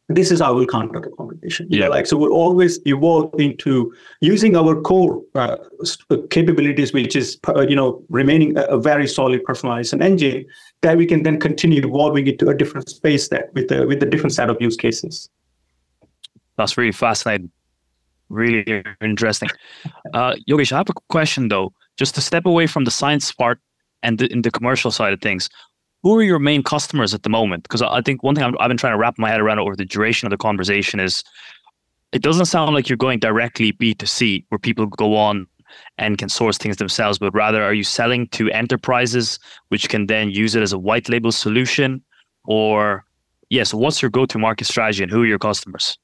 this is how we'll counter the competition. Yeah. Know, like so, we'll always evolve into using our core uh, uh capabilities, which is uh, you know remaining a, a, very solid personalization engine that we can then continue evolving into a different space that with a with a different set of use cases.
That's really fascinating, really interesting. Uh, Yogesh, I have a question though, just to step away from the science part and the, in the commercial side of things who are your main customers at the moment? Because I think one thing i have been trying to wrap my head around over the duration of the conversation is it doesn't sound like you're going directly B2C where people go on and can source things themselves, but rather are you selling to enterprises which can then use it as a white label solution? Or, yes, yeah, so what's your go to market strategy and who are your customers?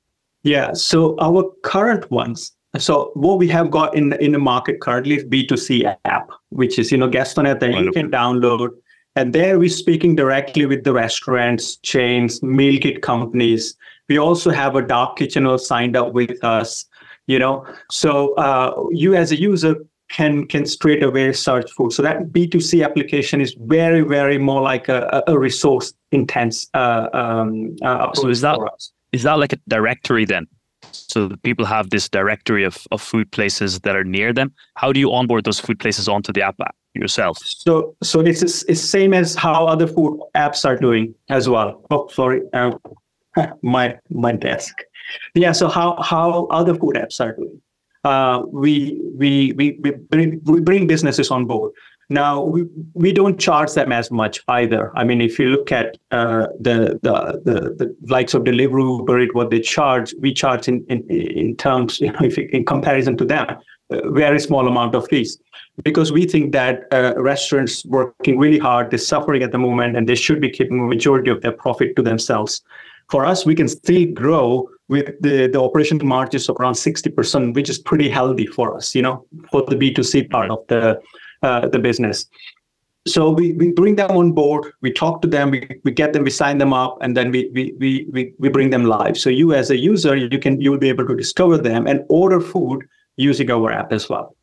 Yeah, so our current ones so what we have got in in the market currently is B2C app, which is you know Gastonet that you can download and there we're speaking directly with the restaurants, chains, meal kit companies. We also have a dark kitchen who signed up with us, you know. So uh, you as a user can can straight away search food. So that B2C application is very, very more like a, a resource intense uh, um, uh,
so is that is that like a directory then? So people have this directory of, of food places that are near them. How do you onboard those food places onto the app yourself?
So so it's it's same as how other food apps are doing as well. Oh, sorry, uh, my my desk. Yeah. So how how other food apps are doing? Uh, we we we we bring, we bring businesses on board. Now we, we don't charge them as much either. I mean, if you look at uh, the, the, the the likes of Deliveroo, Uber what they charge, we charge in in, in terms, you know, if in comparison to them, a very small amount of fees, because we think that uh, restaurants working really hard, they're suffering at the moment, and they should be keeping a majority of their profit to themselves. For us, we can still grow the, the operation margins of around 60%, which is pretty healthy for us, you know, for the B2C part of the uh, the business. So we, we bring them on board, we talk to them, we, we get them, we sign them up, and then we, we, we, we, we bring them live. So you as a user, you can you will be able to discover them and order food using our app as well.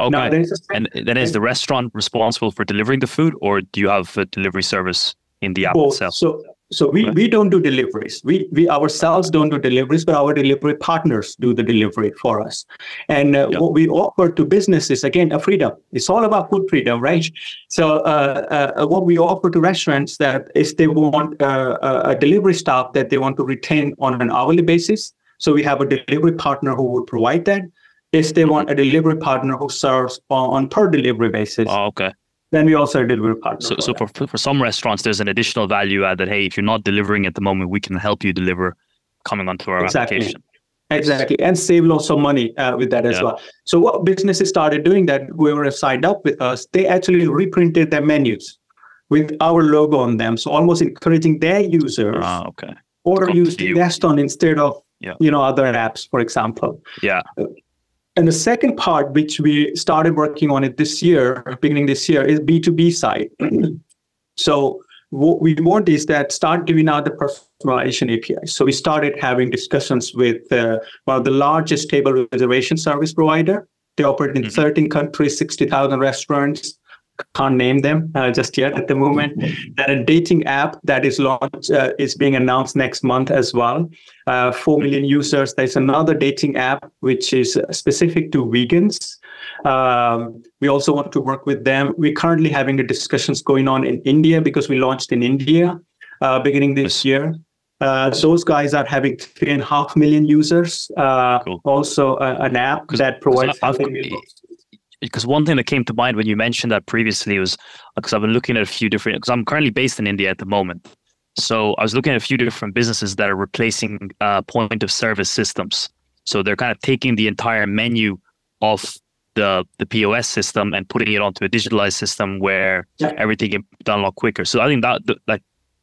Okay. Now, and then is the restaurant responsible for delivering the food, or do you have a delivery service in the app itself?
So so we, we don't do deliveries. We we ourselves don't do deliveries, but our delivery partners do the delivery for us. And uh, yep. what we offer to businesses again a freedom. It's all about food freedom, right? So uh, uh, what we offer to restaurants that is they want uh, a delivery staff that they want to retain on an hourly basis. So we have a delivery partner who would provide that. If they want a delivery partner who serves on, on per delivery basis.
Oh, okay
then we also deliver partner.
So, so for, for some restaurants, there's an additional value add that hey, if you're not delivering at the moment, we can help you deliver coming onto our exactly. application.
Exactly, and save lots of money uh, with that as yeah. well. So what businesses started doing that whoever signed up with us, they actually reprinted their menus with our logo on them. So almost encouraging their users
ah, okay.
or use Gaston instead of yeah. you know other apps, for example.
Yeah.
And the second part, which we started working on it this year, beginning this year, is B2B side. so what we want is that start giving out the personalization API. So we started having discussions with uh, one of the largest table reservation service provider. They operate in mm-hmm. 13 countries, 60,000 restaurants can't name them uh, just yet at the moment. Then a dating app that is launched uh, is being announced next month as well. Uh, Four million users. There's another dating app which is specific to vegans. Um, we also want to work with them. We're currently having the discussions going on in India because we launched in India uh, beginning this year. Uh, those guys are having three and a half million users. Uh, cool. Also, uh, an app that provides
because one thing that came to mind when you mentioned that previously was because I've been looking at a few different because I'm currently based in India at the moment. So I was looking at a few different businesses that are replacing uh, point of service systems. So they're kind of taking the entire menu of the the POS system and putting it onto a digitalized system where yeah. everything is done a lot quicker. So I think that like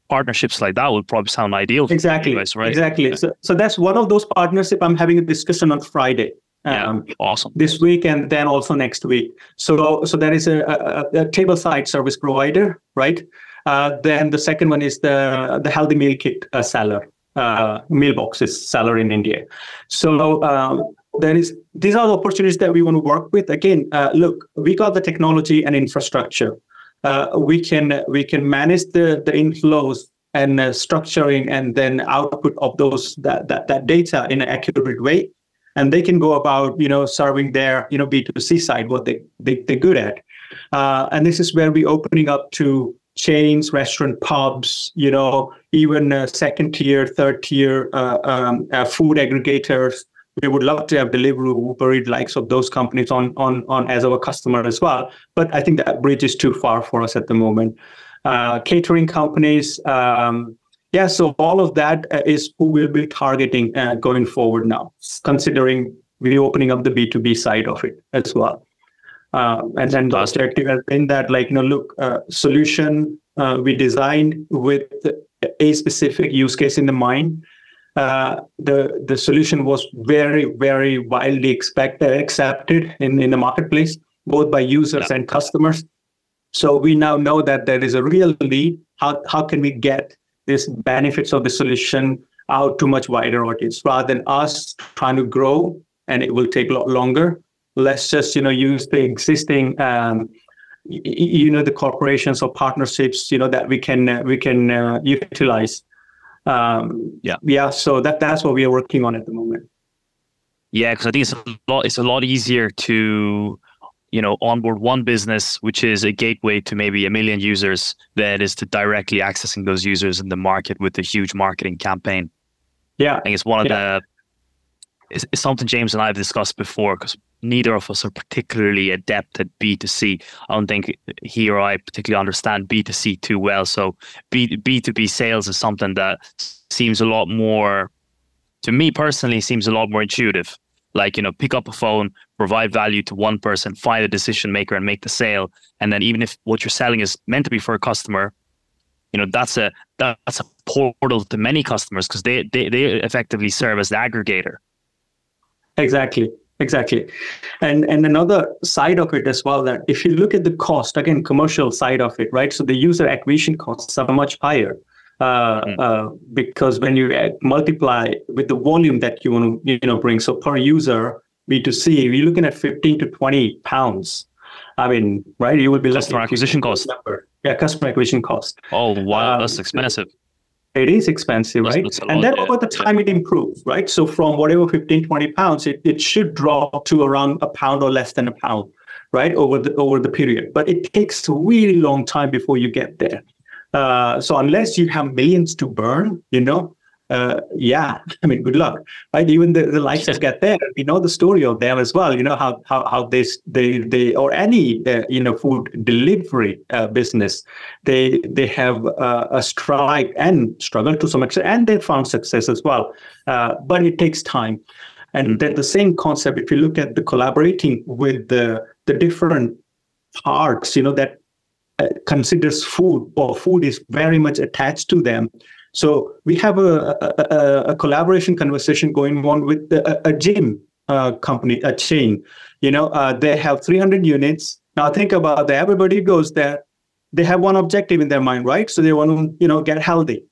partnerships like that would probably sound ideal.
Exactly.
Guys, right?
Exactly. Yeah. So, so that's one of those partnership I'm having a discussion on Friday
um, yeah, awesome.
This week and then also next week. So, so there is a, a, a table side service provider, right? Uh, then the second one is the the healthy meal kit uh, seller. uh, mailboxes seller in India. So um, there is these are the opportunities that we want to work with. Again, uh, look, we got the technology and infrastructure. Uh, we can we can manage the the inflows and uh, structuring and then output of those that, that that data in an accurate way and they can go about you know serving their you know b2c side what they, they they're good at uh, and this is where we're opening up to chains restaurant pubs you know even uh, second tier third tier uh, um, uh, food aggregators we would love to have Deliveroo, Uber Eats, likes of those companies on on on as our customer as well. But I think that bridge is too far for us at the moment uh, catering companies. Um, yeah, so all of that uh, who we'll be targeting uh, going forward now, considering we're opening up the B2B side of it as well. Uh, and then the objective has been that, like, you know, look, uh, solution uh, we designed with a specific use case in the mind. Uh, the the solution was very very widely expected accepted in in the marketplace both by users yeah. and customers so we now know that there is a real need. How, how can we get these benefits of the solution out to much wider audience rather than us trying to grow and it will take a lot longer. Let's just you know use the existing um, you know the corporations or partnerships you know that we can uh, we can uh, utilize. Um, yeah, yeah. So that that's what we are working on at the moment.
Yeah, because I think it's a lot. It's a lot easier to you know onboard one business which is a gateway to maybe a million users that is to directly accessing those users in the market with a huge marketing campaign.
Yeah.
I think it's one of yeah. the it's, it's, something james and i have discussed before because neither of us are particularly adept at b2c i don't think he or i particularly understand b2c too well so B, b2b sales is something that seems a lot more to me personally seems a lot more intuitive like you know pick up a phone provide value to one person find a decision maker and make the sale. And then even if what you're selling is meant to be for a customer you know that's a that's a portal to many customers because they, they they effectively serve as the aggregator.
Exactly. Exactly. And and another side of it as well that if you look at the cost again commercial side of it right? So the user acquisition costs are much higher uh, mm. uh, because when you add, multiply with the volume that you want to you know bring, so per user B2C, you're looking at 15 to 20 pounds. I mean, right? You will be
less customer acquisition cost.
Number. Yeah, customer acquisition cost.
Oh wow, um, that's expensive.
It is expensive, that's, right? That's and then yeah. over the time it improves, right? So from whatever 15, 20 pounds, it, it should drop to around a pound or less than a pound, right? Over the over the period. But it takes a really long time before you get there. Uh, so unless you have millions to burn, you know, uh, yeah, I mean, good luck, right? Even the, the likes of Getir, we know the story of them as well. You know how how how they they they or any uh, you know food delivery uh, business, they they have uh, a strike and struggle to some extent, and they found success as well. Uh, but it takes time, and mm-hmm. the same concept. If you look at the collaborating with the the different parts, you know that considers food or food is very much attached to them. So we have a, a, a collaboration conversation going on with a, a gym uh, company, a chain. You know, uh, they have 300 units. Now think about that. Everybody goes there. They have one objective in their mind, right? So they want to, you know, get healthy.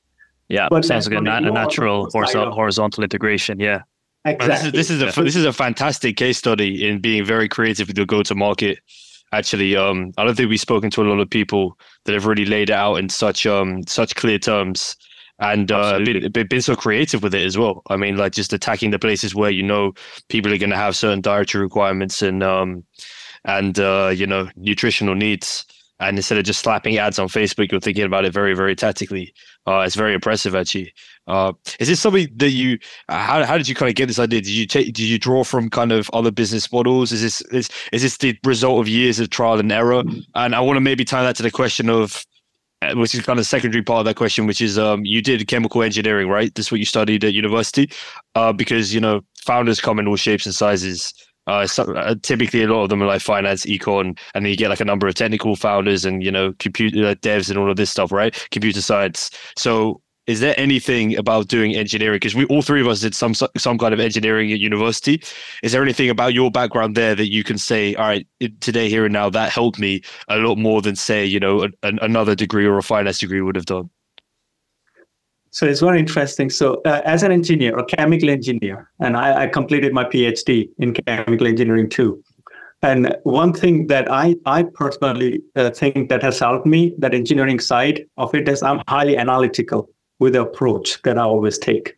Yeah, but sounds like a, a natural horizontal, horizontal integration. Yeah.
Exactly. This is, this is a this is a fantastic case study in being very creative with your go-to-market actually um i don't think we've spoken to a lot of people that have really laid it out in such um such clear terms and uh, been, been so creative with it as well. I mean, like just attacking the places where you know people are going to have certain dietary requirements and um, and uh, you know nutritional needs. And instead of just slapping ads on Facebook, you're thinking about it very, very tactically. Uh, it's very impressive, actually. Uh, is this something that you? How, how did you kind of get this idea? Did you take? Did you draw from kind of other business models? Is this is is this the result of years of trial and error? And I want to maybe tie that to the question of, uh, which is kind of secondary part of that question, which is um, you did chemical engineering, right? This is what you studied at university, uh, because you know founders come in all shapes and sizes. Uh, so, uh, typically, a lot of them are like finance, econ, and then you get like a number of technical founders and you know computer uh, devs and all of this stuff, right? Computer science. So, is there anything about doing engineering? Because we all three of us did some some kind of engineering at university. Is there anything about your background there that you can say, all right, today, here and now, that helped me a lot more than say, you know, a, another degree or a finance degree would have done?
So it's very interesting. So uh, as an engineer, a chemical engineer, and I, I, completed my PhD in chemical engineering too. And one thing that I, I personally uh, think that has helped me, that engineering side of it, is I'm highly analytical with the approach that I always take.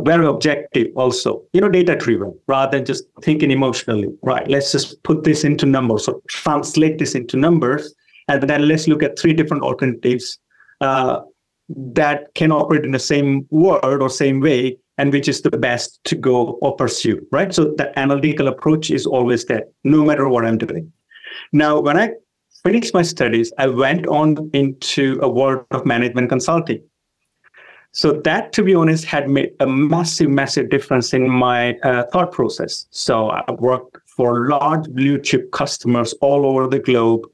Very objective also, you know, data driven rather than just thinking emotionally. Right, let's just put this into numbers or translate this into numbers. And then let's look at three different alternatives uh, that can operate in the same word or same way and which is the best to go or pursue right? So the analytical approach is always there no matter what i'm doing. Now when i finished my studies i went on into a world of management consulting. So that to be honest had made a massive massive difference in my uh, thought process. So i worked for large blue chip customers all over the globe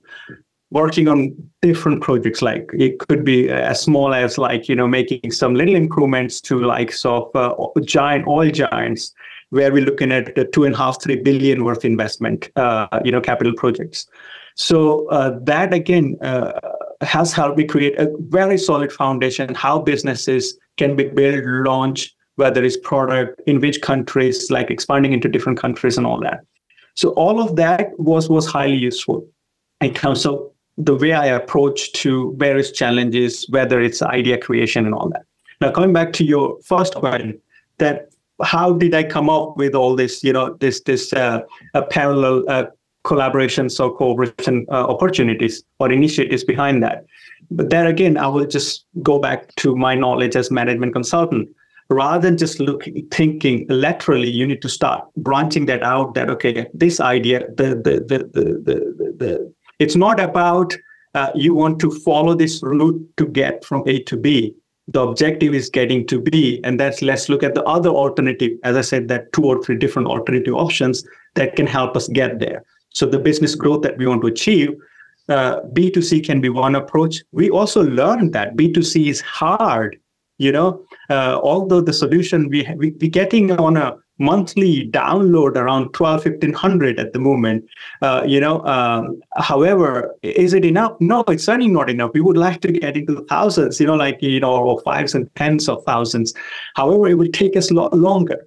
working on different projects like it could be as small as like you know making some little improvements to like sort of uh, giant oil giants where we're looking at the two and a half three billion worth investment uh, you know capital projects. So uh, that again uh, has helped me create a very solid foundation how businesses can be built launch whether it's product in which countries like expanding into different countries and all that. So all of that was was highly useful. In terms of the way I approach to various challenges, whether it's idea creation and all that. Now, coming back to your first question, that how did I come up with all this, you know, this this uh, parallel uh, collaborations or cooperation uh, opportunities or initiatives behind that? But there again, I will just go back to my knowledge as management consultant. Rather than just looking, thinking laterally, you need to start branching that out. That okay, this idea, the the the the the, the it's not about uh, you want to follow this route to get from A to B. The objective is getting to B, and that's let's look at the other alternative. As I said, that two or three different alternative options that can help us get there. So the business growth that we want to achieve, uh, B2C can be one approach. We also learned that B2C is hard. You know, uh, although the solution we we we getting on a monthly download around 12 1500 at the moment uh, you know um, however is it enough? No it's certainly not enough. We would like to get into the thousands you know like you know or fives and tens of thousands. However it will take us a lot longer.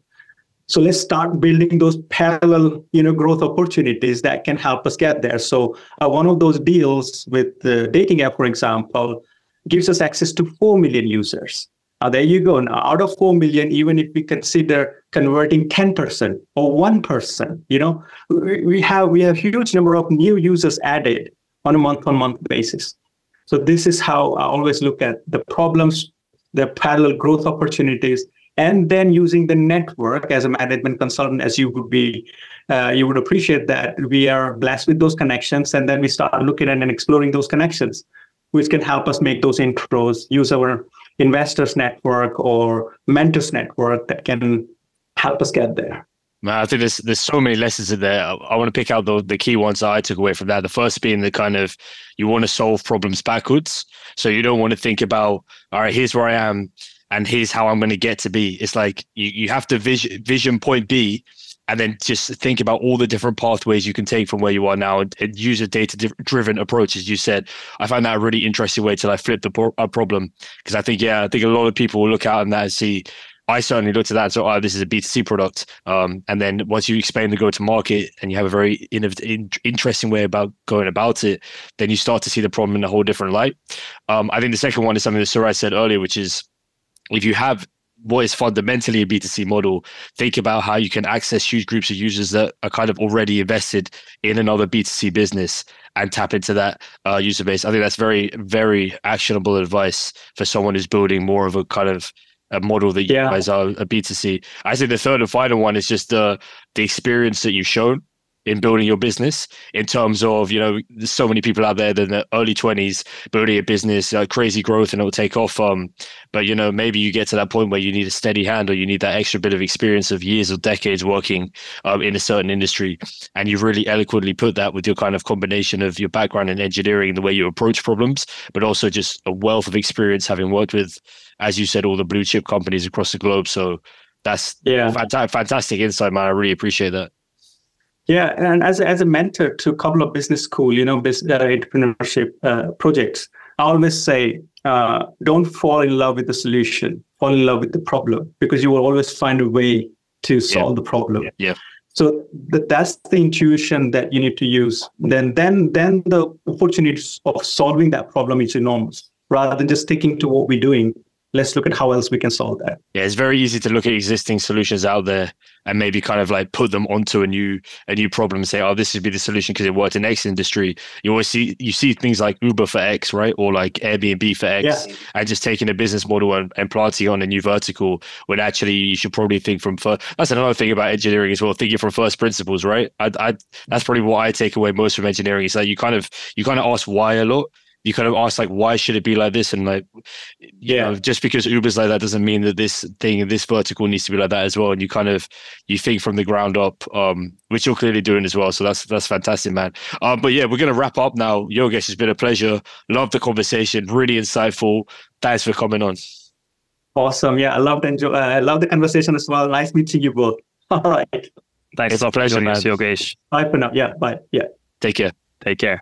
So let's start building those parallel you know growth opportunities that can help us get there. So uh, one of those deals with the dating app for example gives us access to 4 million users uh, there you go. Now, out of 4 million, even if we consider converting 10% or 1%, you know, we have we have huge number of new users added on a month-on-month basis. So this is how I always look at the problems, the parallel growth opportunities, and then using the network as a management consultant, as you would be, uh, you would appreciate that we are blessed with those connections, and then we start looking at and exploring those connections, which can help us make those intros, use our investors network or mentors network that can help us get there.
Man, I think there's there's so many lessons in there. I, I want to pick out the the key ones that I took away from that. The first being the kind of you want to solve problems backwards. So you don't want to think about, all right, here's where I am and here's how I'm going to get to be. It's like you, you have to vision vision point B and then just think about all the different pathways you can take from where you are now and, and use a data driven approach as you said i find that a really interesting way to like flip the pro- problem because i think yeah i think a lot of people will look out and that and see I certainly looked at that. and So, oh, this is a B2C product. Um, and then once you explain the go to market and you have a very in- interesting way about going about it, then you start to see the problem in a whole different light. Um, I think the second one is something that Suraj said earlier, which is if you have what is fundamentally a B2C model, think about how you can access huge groups of users that are kind of already invested in another B2C business and tap into that uh, user base. I think that's very, very actionable advice for someone who's building more of a kind of a model that you yeah. guys are a B2C. I think the third and final one is just the the experience that you've shown in building your business in terms of you know there's so many people out there that in the early 20s building a business uh, crazy growth and it'll take off um but you know maybe you get to that point where you need a steady hand or you need that extra bit of experience of years or decades working um, in a certain industry. And you've really eloquently put that with your kind of combination of your background in engineering the way you approach problems but also just a wealth of experience having worked with as you said all the blue chip companies across the globe. So that's yeah. fantastic, fantastic insight man. I really appreciate that
yeah, and as as a mentor to a couple of business school, you know, business, uh, entrepreneurship uh, projects, I always say uh, don't fall in love with the solution, fall in love with the problem, because you will always find a way to solve yeah. the problem.
Yeah. yeah.
So th- that's the intuition that you need to use. Then, then, then the opportunities of solving that problem is enormous. Rather than just sticking to what we're doing, let's look at how else we can solve that.
Yeah, it's very easy to look at existing solutions out there and maybe kind of like put them onto a new a new problem and say, oh, this would be the solution because it worked in X industry. You always see you see things like Uber for X, right? Or like Airbnb for X, yeah. and just taking a business model and, and planting on a new vertical when actually you should probably think from first. That's another thing about engineering as well, thinking from first principles, right? I, I that's probably what I take away most from engineering is that you kind of you kind of ask why a lot you kind of ask like why should it be like this? And like yeah. know, just because uber's like that doesn't mean that this thing this vertical needs to be like that as well. And you kind of you think from the ground up um which you're clearly doing as well. So that's that's fantastic man. Um but yeah we're gonna wrap up now. Yogesh it's been a pleasure. Love the conversation. Really insightful. Thanks for coming on.
Awesome. Yeah i loved enjoy uh, i love the conversation as well. Nice meeting you both. All right.
Thanks it's a pleasure man. Yogesh.
Bye for now. Yeah bye. Yeah.
Take care.
Take care